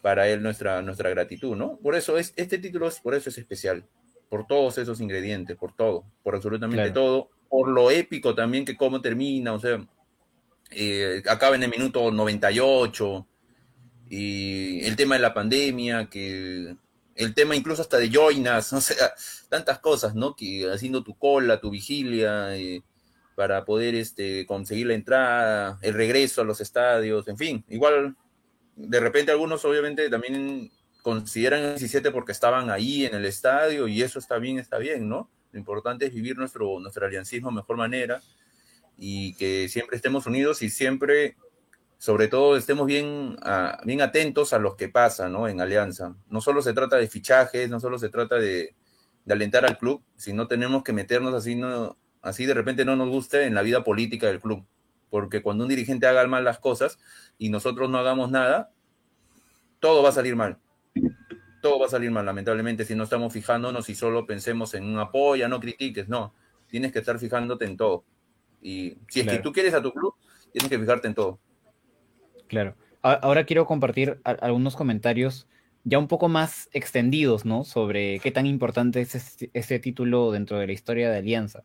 para él nuestra, nuestra gratitud, ¿no? Por eso es, este título es, por eso es especial, por todos esos ingredientes, por todo, por absolutamente Claro. todo, por lo épico también que cómo termina, o sea, eh, acaba en el minuto 98, y el tema de la pandemia, que el tema incluso hasta de joinas, o sea, tantas cosas, ¿no? Que haciendo tu cola, tu vigilia, eh, para poder este, conseguir la entrada, el regreso a los estadios, en fin, igual, de repente algunos obviamente también consideran el 17 porque estaban ahí en el estadio y eso está bien, está bien, ¿no? Lo importante es vivir nuestro, nuestro aliancismo de mejor manera y que siempre estemos unidos y siempre sobre todo estemos bien, bien atentos a los que pasa ¿no? en Alianza. No solo se trata de fichajes, no solo se trata de, de alentar al club, sino tenemos que meternos así, no, así de repente no nos guste en la vida política del club. Porque cuando un dirigente haga mal las cosas y nosotros no hagamos nada, todo va a salir mal. Todo va a salir mal, lamentablemente, si no estamos fijándonos y solo pensemos en un apoyo, no critiques, no. Tienes que estar fijándote en todo. Y si es Claro. que tú quieres a tu club, tienes que fijarte en todo. Claro. Ahora quiero compartir algunos comentarios ya un poco más extendidos, ¿no? Sobre qué tan importante es este, este título dentro de la historia de Alianza,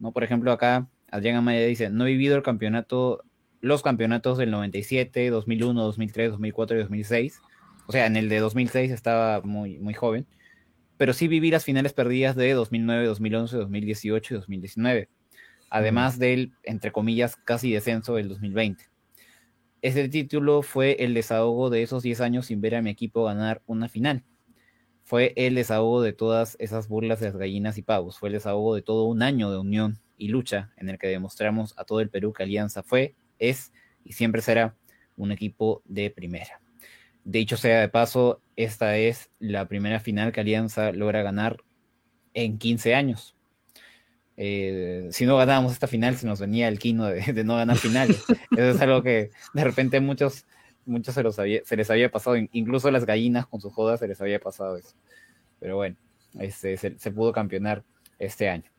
¿no? Por ejemplo, acá Adrián Amaya dice, no he vivido el campeonato, los campeonatos del 97, 2001, 2003, 2004 y 2006. O sea, en el de 2006 estaba muy, muy joven, pero sí viví las finales perdidas de 2009, 2011, 2018 y 2019, además del, entre comillas, casi descenso del 2020. Ese título fue el desahogo de esos 10 años sin ver a mi equipo ganar una final. Fue el desahogo de todas esas burlas de las gallinas y pavos. Fue el desahogo de todo un año de unión y lucha en el que demostramos a todo el Perú que Alianza fue, es y siempre será un equipo de primera. Dicho sea de paso, esta es la primera final que Alianza logra ganar en 15 años. Eh, si no ganábamos esta final, se nos venía el quino de, de no ganar finales. Eso es algo que de repente muchos, muchos se, los había- se les había pasado, in- incluso las gallinas con sus jodas se les había pasado eso. Pero bueno, este, se, se pudo campeonar este año.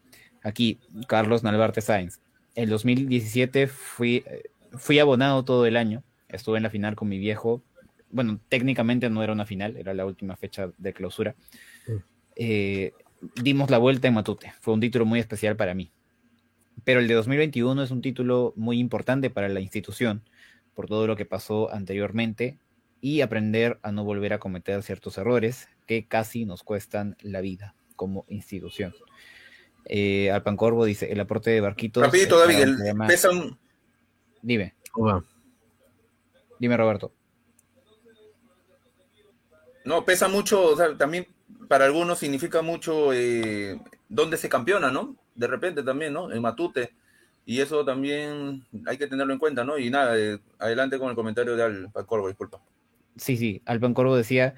Aquí, Carlos Nalbarte Sainz. El 2017 fui, fui abonado todo el año. Estuve en la final con mi viejo. Bueno, técnicamente no era una final, era la última fecha de clausura. Eh, dimos la vuelta en Matute. Fue un título muy especial para mí. Pero el de 2021 es un título muy importante para la institución por todo lo que pasó anteriormente y aprender a no volver a cometer ciertos errores que casi nos cuestan la vida como institución. Eh, Alpancorvo dice, el aporte de Barquitos... Rapidito, eh, David, el- pesan, Dime, dime Roberto. no, pesa mucho, o sea, también para algunos significa mucho eh, dónde se campeona, ¿no? De repente también, ¿no? En Matute. Y eso también hay que tenerlo en cuenta, ¿no? Y nada, eh, adelante con el comentario de Al Corvo, disculpa. Sí, sí, Alpan Corvo decía,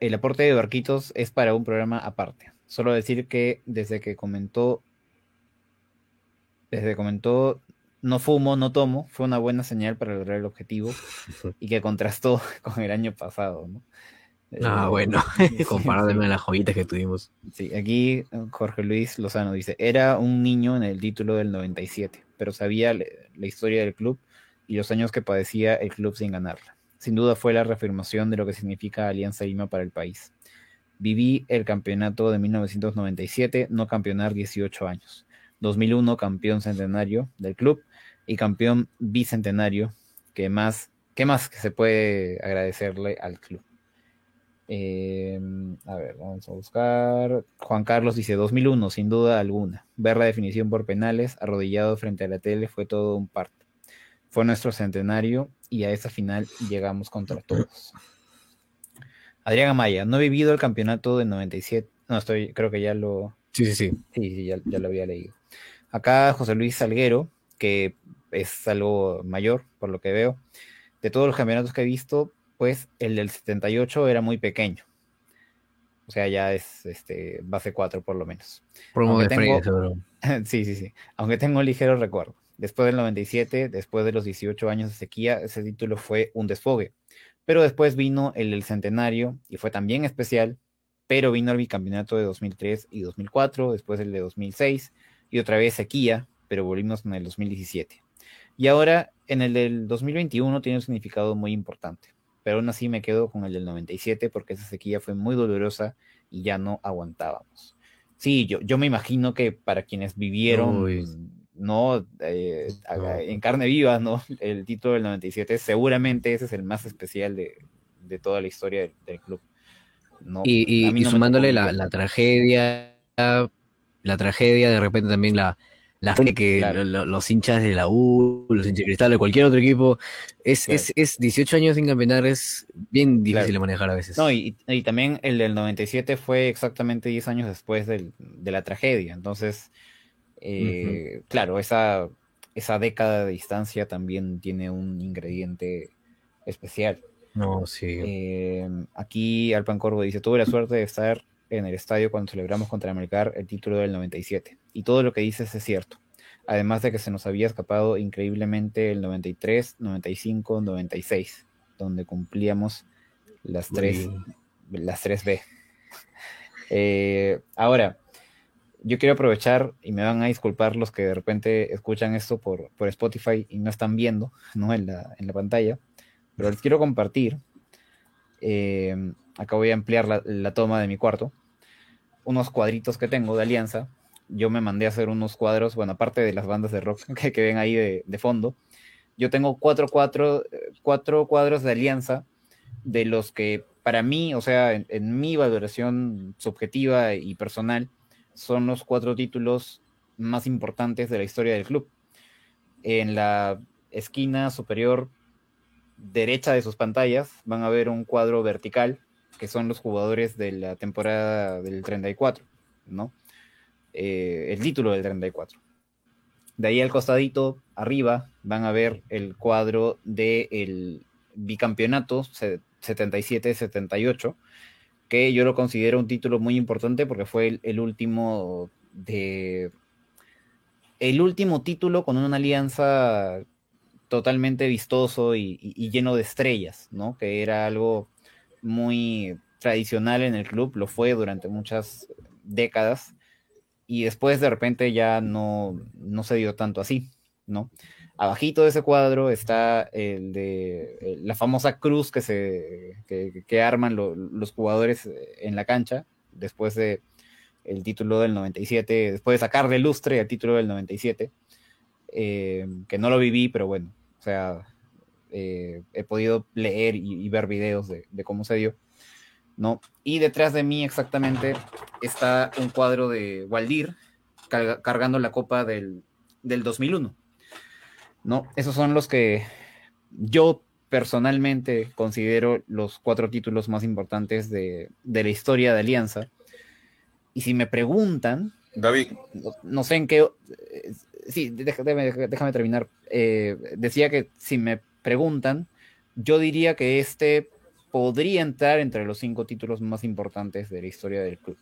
el aporte de Barquitos es para un programa aparte. Solo decir que desde que comentó, desde que comentó, no fumo, no tomo, fue una buena señal para lograr el objetivo y que contrastó con el año pasado, ¿no? Ah, Eh, bueno, comparándome a las joyitas que tuvimos. Sí, aquí eh, Jorge Luis Lozano dice, era un niño en el título del 97, pero sabía le- la historia del club y los años que padecía el club sin ganarla. Sin duda fue la reafirmación de lo que significa Alianza Lima para el país. Viví el campeonato de 1997, no campeonar 18 años. 2001 campeón centenario del club y campeón bicentenario, que más, ¿qué más que se puede agradecerle al club? Eh, a ver, vamos a buscar. Juan Carlos dice 2001, sin duda alguna. Ver la definición por penales, arrodillado frente a la tele, fue todo un parto. Fue nuestro centenario y a esa final llegamos contra todos. Adrián Amaya, no he vivido el campeonato del 97. No, estoy, creo que ya lo, Sí, sí, sí. Sí, sí, ya, ya lo había leído. Acá José Luis Salguero, que es algo mayor, por lo que veo, de todos los campeonatos que he visto, pues el del 78 era muy pequeño. O sea, ya es este, base 4 por lo menos. Promo de tengo... seguro. sí, sí, sí. Aunque tengo un ligero recuerdo. Después del 97, después de los 18 años de sequía, ese título fue un desfogue. Pero después vino el del centenario y fue también especial, pero vino el bicampeonato de 2003 y 2004, después el de 2006 y otra vez sequía, pero volvimos en el 2017. Y ahora en el del 2021 tiene un significado muy importante, pero aún así me quedo con el del 97 porque esa sequía fue muy dolorosa y ya no aguantábamos. Sí, yo, yo me imagino que para quienes vivieron, ¿no? Eh, en carne viva, ¿no? El título del 97, seguramente ese es el más especial de, de toda la historia del, club. ¿no? Y, y, sumándole la, la, tragedia, la tragedia, de repente también la, la que los hinchas de la U, los hinchas de Cristal, de cualquier otro equipo, es, es, es 18 años sin campeonar, es bien difícil de manejar a veces. No, y, y, también el del 97 fue exactamente 10 años después del, de la tragedia, entonces, eh, claro, esa, esa década de distancia también tiene un ingrediente especial. No, sí. Eh, aquí Alpan Corvo dice, tuve la suerte de estar en el estadio cuando celebramos contra América el título del 97. Y todo lo que dices es cierto. Además de que se nos había escapado increíblemente el 93, 95, 96, donde cumplíamos las tres, las tres B. Eh, ahora, yo quiero aprovechar y me van a disculpar los que de repente escuchan esto por, por Spotify y no están viendo ¿no? En, la, en la pantalla, pero les quiero compartir. Eh, acá voy a ampliar la, toma de mi cuarto unos cuadritos que tengo de Alianza. Yo me mandé a hacer unos cuadros, bueno, aparte de las bandas de rock que, que ven ahí de, de, fondo. Yo tengo cuatro, cuatro, cuatro, cuadros de Alianza, de los que para mí, o sea, en mi valoración subjetiva y personal, son los cuatro títulos más importantes de la historia del club. En la esquina superior derecha de sus pantallas van a ver un cuadro vertical que son los jugadores de la temporada del 34, ¿no? Eh, el título del 34. De ahí al costadito, arriba, van a ver el cuadro del bicampeonato 77-78, que yo lo considero un título muy importante porque fue el, último de. El último título con una alianza totalmente vistoso y, y lleno de estrellas, ¿no? Que era algo muy tradicional en el club, lo fue durante muchas décadas y después de repente ya no, no se dio tanto así, ¿no? Abajito de ese cuadro está el de la famosa cruz que, se, que, arman los jugadores en la cancha después de el título del 97, después de sacarle lustre al título del 97, eh, que no lo viví, pero bueno, o sea, eh, he podido leer y, ver videos de, cómo se dio, ¿no? Y detrás de mí exactamente está un cuadro de Waldir cargando la copa del, 2001, ¿no? Esos son los que yo personalmente considero los cuatro títulos más importantes de, la historia de Alianza. Y si me preguntan, David, no, sé en qué... Eh, sí, déjame, déjame terminar. Eh, decía que si me preguntan, yo diría que este podría entrar entre los cinco títulos más importantes de la historia del club.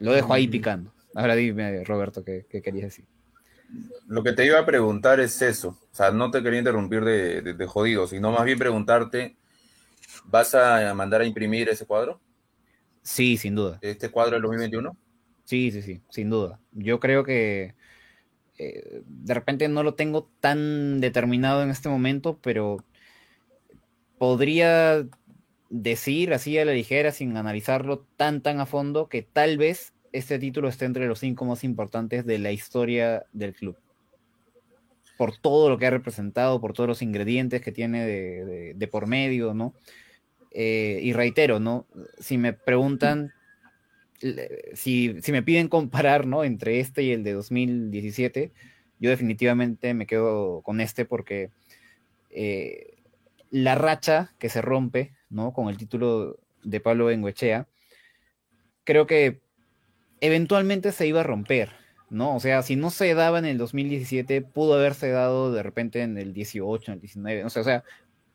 Lo dejo ahí mm. picando. Ahora dime, Roberto, ¿qué, querías decir? Lo que te iba a preguntar es eso. O sea, no te quería interrumpir de, de, jodido, sino más bien preguntarte, ¿vas a mandar a imprimir ese cuadro? Sí, sin duda. ¿Este cuadro del 2021? Sí, sí, sí, sin duda. Yo creo que eh, de repente no lo tengo tan determinado en este momento, pero podría decir así a la ligera, sin analizarlo tan tan a fondo, que tal vez este título esté entre los cinco más importantes de la historia del club. Por todo lo que ha representado, por todos los ingredientes que tiene de, por medio, ¿no? Eh, y reitero, ¿no? Si me preguntan si, si, me piden comparar, ¿no? Entre este y el de 2017, yo definitivamente me quedo con este porque eh, la racha que se rompe, ¿no? Con el título de Pablo Benguechea, creo que eventualmente se iba a romper, ¿no? O sea, si no se daba en el 2017, pudo haberse dado de repente en el 18, en el 19, o sea, o sea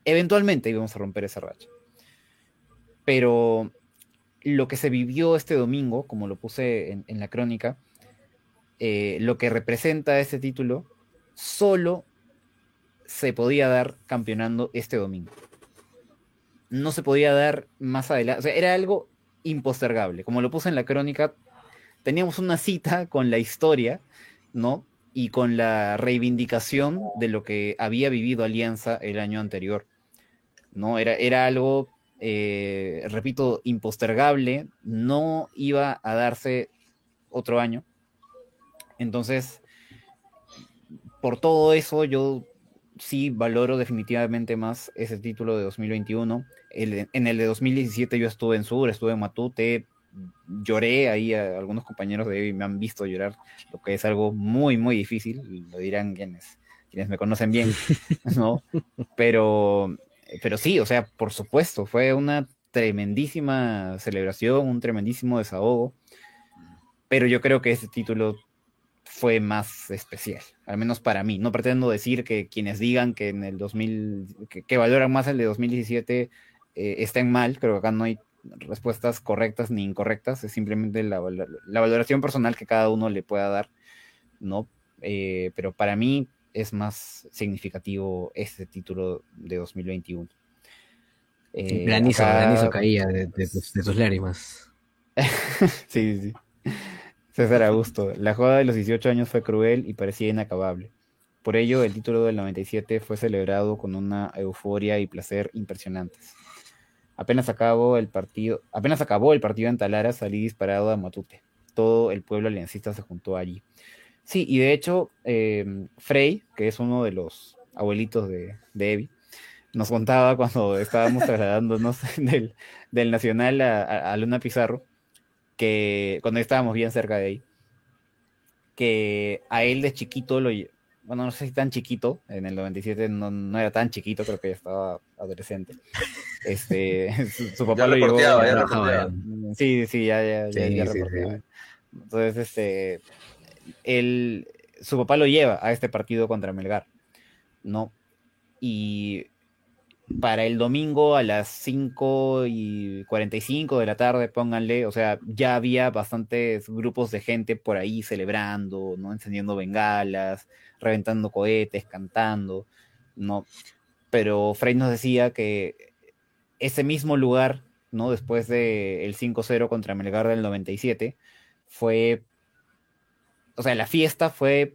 eventualmente íbamos a romper esa racha. Pero lo que se vivió este domingo, como lo puse en, la crónica, eh, lo que representa ese título, solo se podía dar campeonando este domingo. No se podía dar más adelante. O sea, era algo impostergable. Como lo puse en la crónica, teníamos una cita con la historia, ¿no? Y con la reivindicación de lo que había vivido Alianza el año anterior. ¿No? Era, era algo, eh, repito, impostergable. No iba a darse otro año. Entonces, por todo eso, yo sí valoro definitivamente más ese título de 2021. El, en el de 2017 yo estuve en Sur, estuve en Matute, lloré ahí, a algunos compañeros de hoy me han visto llorar, lo que es algo muy, muy difícil, lo dirán quienes, quienes me conocen bien, ¿no? Pero, pero sí, o sea, por supuesto, fue una tremendísima celebración, un tremendísimo desahogo, pero yo creo que ese título fue más especial, al menos para mí. No pretendo decir que quienes digan que en el 2000, que, que valoran más el de 2017 eh, estén mal, creo que acá no hay respuestas correctas ni incorrectas, es simplemente la, la, la valoración personal que cada uno le pueda dar, ¿no? Eh, pero para mí es más significativo este título de 2021. Eh, granizo, acá... granizo caía de, de, tus, de tus lágrimas. sí, sí. César Augusto, la joda de los 18 años fue cruel y parecía inacabable. Por ello, el título del 97 fue celebrado con una euforia y placer impresionantes. Apenas acabó el partido, apenas acabó el partido en Talara, salí disparado a Matute. Todo el pueblo aliancista se juntó allí. Sí, y de hecho, eh, Frey, que es uno de los abuelitos de, de Evi, nos contaba cuando estábamos trasladándonos del, del Nacional a, a, a Luna Pizarro, que cuando estábamos bien cerca de ahí, que a él de chiquito lo, bueno, no sé si tan chiquito, en el 97 no, no era tan chiquito, creo que ya estaba adolescente. Este, su, su papá ya lo llevó. Ya ya sí, sí, ya, ya, ya, sí, ya sí, sí. Entonces, este, él, su papá lo lleva a este partido contra Melgar, ¿no? Y para el domingo a las 5 y 45 de la tarde, pónganle, o sea, ya había bastantes grupos de gente por ahí celebrando, ¿no? Encendiendo bengalas, reventando cohetes, cantando, ¿no? Pero Frey nos decía que ese mismo lugar, ¿no? Después del de 5-0 contra Melgar del 97, fue, o sea, la fiesta fue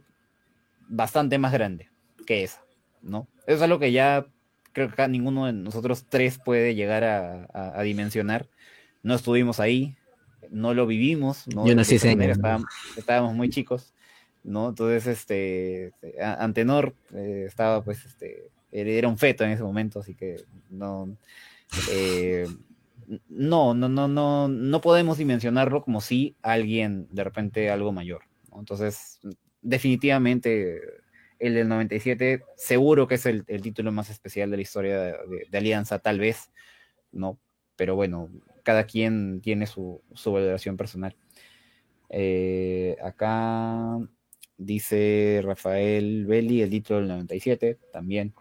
bastante más grande que esa, ¿no? Eso es algo que ya creo que acá ninguno de nosotros tres puede llegar a, a, a dimensionar. No estuvimos ahí, no lo vivimos, ¿no? Yo nací ese año. Estábamos, estábamos, muy chicos, ¿no? Entonces, este, Antenor eh, estaba, pues, este, era un feto en ese momento, así que no, eh, no, no, no, no, no podemos dimensionarlo como si alguien, de repente, algo mayor. Entonces, definitivamente el del 97 seguro que es el, el título más especial de la historia de, Alianza, tal vez, ¿no? Pero bueno, cada quien tiene su, su valoración personal. Eh, acá dice Rafael Belli, el título del 97, también.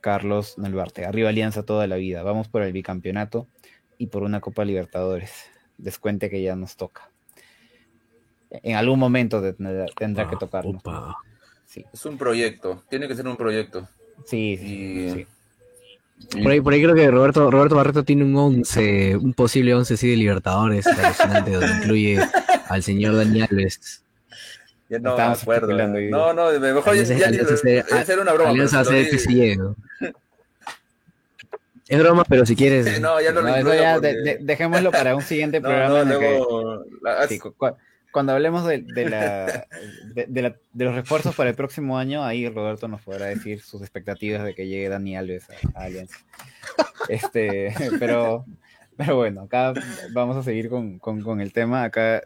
Carlos Nelvarte, arriba Alianza toda la vida, vamos por el bicampeonato y por una Copa Libertadores. Descuente que ya nos toca en algún momento tendrá, tendrá que tocarnos. Sí. Es un proyecto, tiene que ser un proyecto. Sí, sí, sí. Por ahí, por ahí creo que Roberto, Roberto Barreto tiene un 11, un posible 11 sí de Libertadores, alucinante, donde incluye al señor Daniel Alves. Ya no Estamos me acuerdo. No, no, mejor ya, hacer una broma. Alianza hace PSG, ¿no? Es broma, pero si quieres. Sí, no, ya no, no lo ya porque... de, de, dejémoslo para un siguiente programa. no, luego, que... la... sí, cuando hablemos de, de, la, de, la, de, los refuerzos para el próximo año, ahí Roberto nos podrá decir sus expectativas de que llegue Dani Alves a, a Alianza. Este, pero, pero bueno, acá vamos a seguir con, con, con, el tema. Acá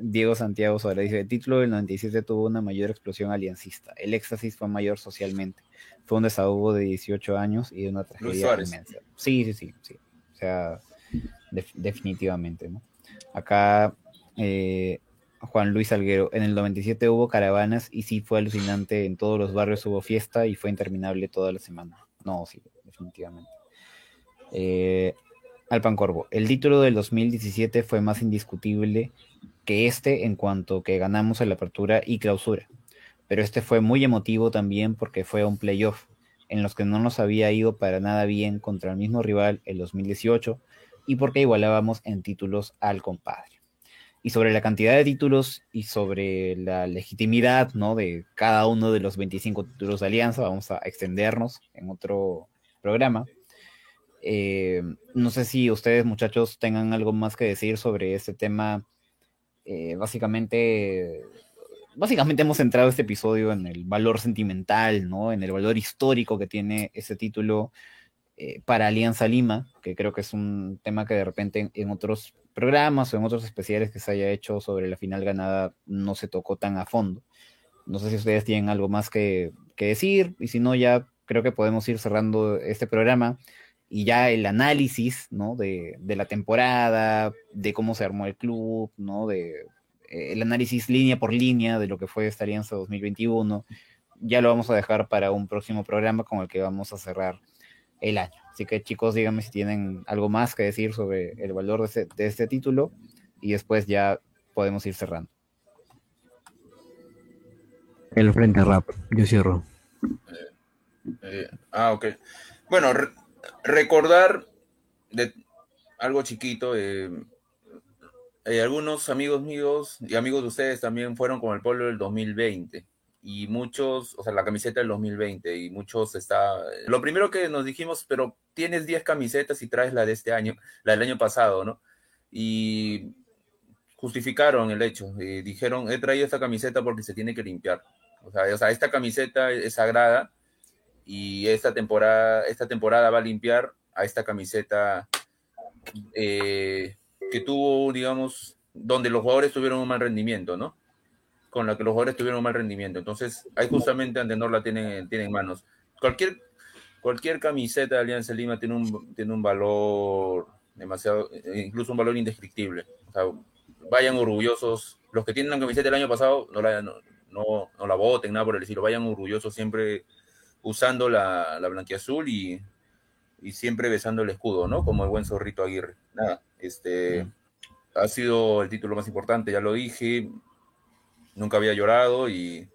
Diego Santiago Sola dice, el título del 97 tuvo una mayor explosión aliancista. El éxtasis fue mayor socialmente. Fue un desahogo de 18 años y de una tragedia inmensa. Sí, sí, sí, sí. O sea, de, definitivamente, ¿no? Acá... Eh, Juan Luis Alguero. En el 97 hubo caravanas y sí fue alucinante. En todos los barrios hubo fiesta y fue interminable toda la semana. No, sí, definitivamente. Eh, Alpan Corvo. El título del 2017 fue más indiscutible que este en cuanto que ganamos en la apertura y clausura. Pero este fue muy emotivo también porque fue un playoff en los que no nos había ido para nada bien contra el mismo rival el 2018 y porque igualábamos en títulos al compadre. Y sobre la cantidad de títulos y sobre la legitimidad ¿no? de cada uno de los 25 títulos de Alianza, vamos a extendernos en otro programa. Eh, no sé si ustedes, muchachos, tengan algo más que decir sobre este tema. Eh, básicamente, básicamente hemos centrado este episodio en el valor sentimental, ¿no? En el valor histórico que tiene ese título eh, para Alianza Lima, que creo que es un tema que de repente en, otros programas o en otros especiales que se haya hecho sobre la final ganada no se tocó tan a fondo. No sé si ustedes tienen algo más que, decir y si no ya creo que podemos ir cerrando este programa y ya el análisis ¿no? de, de, la temporada, de cómo se armó el club, ¿no? de eh, el análisis línea por línea de lo que fue esta alianza 2021, ya lo vamos a dejar para un próximo programa con el que vamos a cerrar el año. Así que chicos, díganme si tienen algo más que decir sobre el valor de, este título y después ya podemos ir cerrando. El frente rap, yo cierro. Eh, eh, ah, ok. Bueno, recordar de algo chiquito, eh, eh, algunos amigos míos y amigos de ustedes también fueron con el pueblo del 2020 y muchos, o sea, la camiseta del 2020 y muchos está... Lo primero que nos dijimos, pero tienes 10 camisetas y traes la de este año, la del año pasado, ¿no? Y justificaron el hecho, y dijeron, he traído esta camiseta porque se tiene que limpiar. O sea, esta camiseta es sagrada y esta temporada, esta temporada va a limpiar a esta camiseta eh, que tuvo, digamos, donde los jugadores tuvieron un mal rendimiento, ¿no? Con la que los jugadores tuvieron un mal rendimiento. Entonces, ahí justamente Antenor la tiene, tiene en manos. Cualquier, cualquier camiseta de Alianza Lima tiene un, tiene un valor demasiado, incluso un valor indescriptible. O sea, vayan orgullosos. Los que tienen la camiseta del año pasado, no la, no, no, la voten, nada por el estilo. Vayan orgullosos siempre usando la, la blanquiazul y, y siempre besando el escudo, ¿no? Como el buen zorrito Aguirre. Nada. Este, ha sido el título más importante, ya lo dije, nunca había llorado y,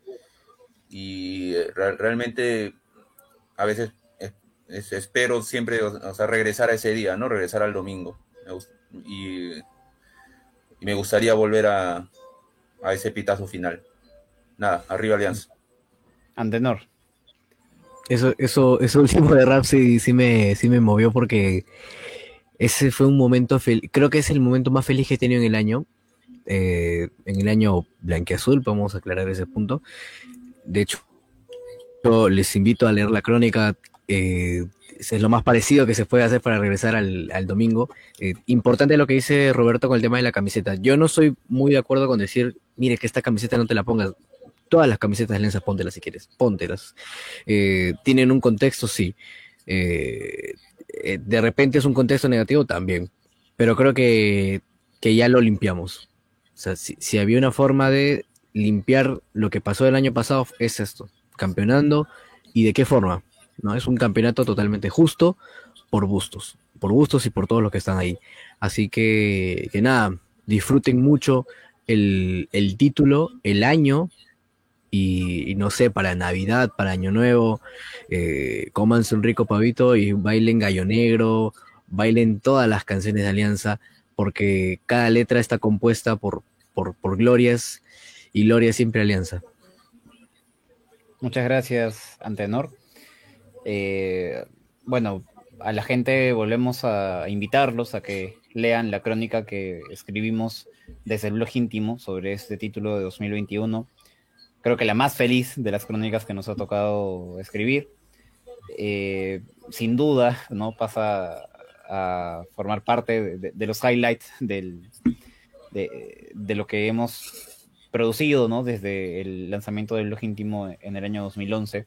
y eh, realmente a veces espero siempre o sea, regresar a ese día, ¿no? Regresar al domingo. Y, me gustaría volver a, a, ese pitazo final. Nada, arriba Alianza. Antenor. Eso, eso, eso último de rap sí, me, sí me movió porque ese fue un momento creo que es el momento más feliz que he tenido en el año, eh, en el año blanqueazul, vamos a aclarar ese punto. De hecho, yo les invito a leer la crónica, eh, es lo más parecido que se puede hacer para regresar al, domingo. Eh, importante lo que dice Roberto con el tema de la camiseta. Yo no soy muy de acuerdo con decir, mire que esta camiseta no te la pongas. Todas las camisetas de Alianza, póntelas si quieres, póntelas. tienen un contexto, sí. Eh, de repente es un contexto negativo también, pero creo que, ya lo limpiamos. Sea, si, había una forma de limpiar lo que pasó el año pasado, es esto, campeonando y de qué forma. ¿no? Es un campeonato totalmente justo por gustos, por gustos y por todos los que están ahí. Así que, que nada, disfruten mucho el, el título, el año, y, no sé, para Navidad, para Año Nuevo, eh, cómanse un rico pavito y bailen Gallo Negro, bailen todas las canciones de Alianza, porque cada letra está compuesta por, por, por glorias y gloria siempre Alianza. Muchas gracias, Antenor. Eh, bueno, a la gente volvemos a invitarlos a que lean la crónica que escribimos desde el blog íntimo sobre este título de 2021 creo que la más feliz de las crónicas que nos ha tocado escribir. Eh, sin duda, ¿no? Pasa a formar parte de, los highlights del, de, lo que hemos producido, ¿no? Desde el lanzamiento del blog íntimo en el año 2011.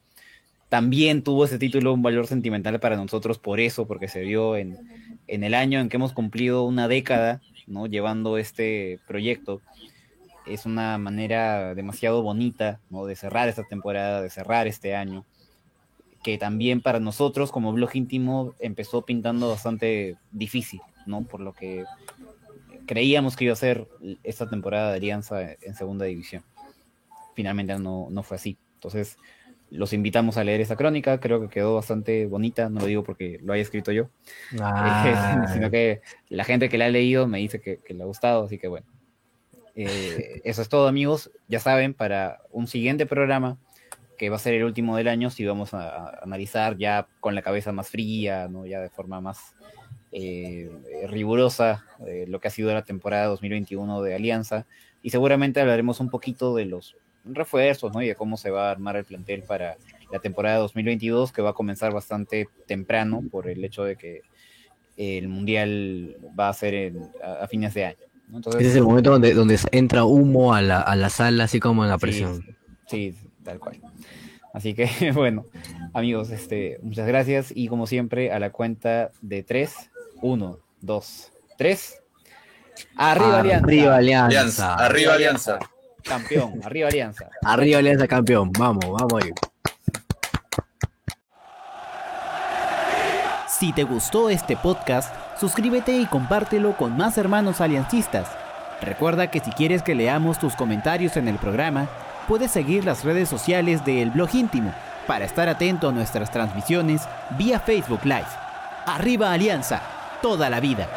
También tuvo ese título un valor sentimental para nosotros por eso, porque se vio en, en el año en que hemos cumplido una década, ¿no? Llevando este proyecto es una manera demasiado bonita ¿no? de cerrar esta temporada, de cerrar este año, que también para nosotros como blog íntimo empezó pintando bastante difícil, ¿no? Por lo que creíamos que iba a ser esta temporada de Alianza en segunda división. Finalmente no, no fue así. Entonces, los invitamos a leer esa crónica, creo que quedó bastante bonita, no lo digo porque lo haya escrito yo, ah. sino que la gente que la ha leído me dice que, le ha gustado, así que bueno. Eh, eso es todo amigos, ya saben, para un siguiente programa, que va a ser el último del año, si vamos a, analizar ya con la cabeza más fría, ¿no? ya de forma más eh, rigurosa eh, lo que ha sido la temporada 2021 de Alianza, y seguramente hablaremos un poquito de los refuerzos, ¿no? Y de cómo se va a armar el plantel para la temporada 2022, que va a comenzar bastante temprano por el hecho de que el Mundial va a ser a, fines de año. Entonces, Ese es el momento donde, donde entra humo a la, a la sala, así como en la presión. Sí, tal cual. Así que, bueno, amigos, este, muchas gracias y como siempre, a la cuenta de 3, 1, 2, 3. Arriba, Arriba Alianza. Arriba Alianza. Campeón, arriba Alianza. Arriba Alianza campeón, vamos, vamos ahí. Si te gustó este podcast, suscríbete y compártelo con más hermanos aliancistas. Recuerda que si quieres que leamos tus comentarios en el programa, puedes seguir las redes sociales de El Blog Íntimo para estar atento a nuestras transmisiones vía Facebook Live. Arriba Alianza, toda la vida.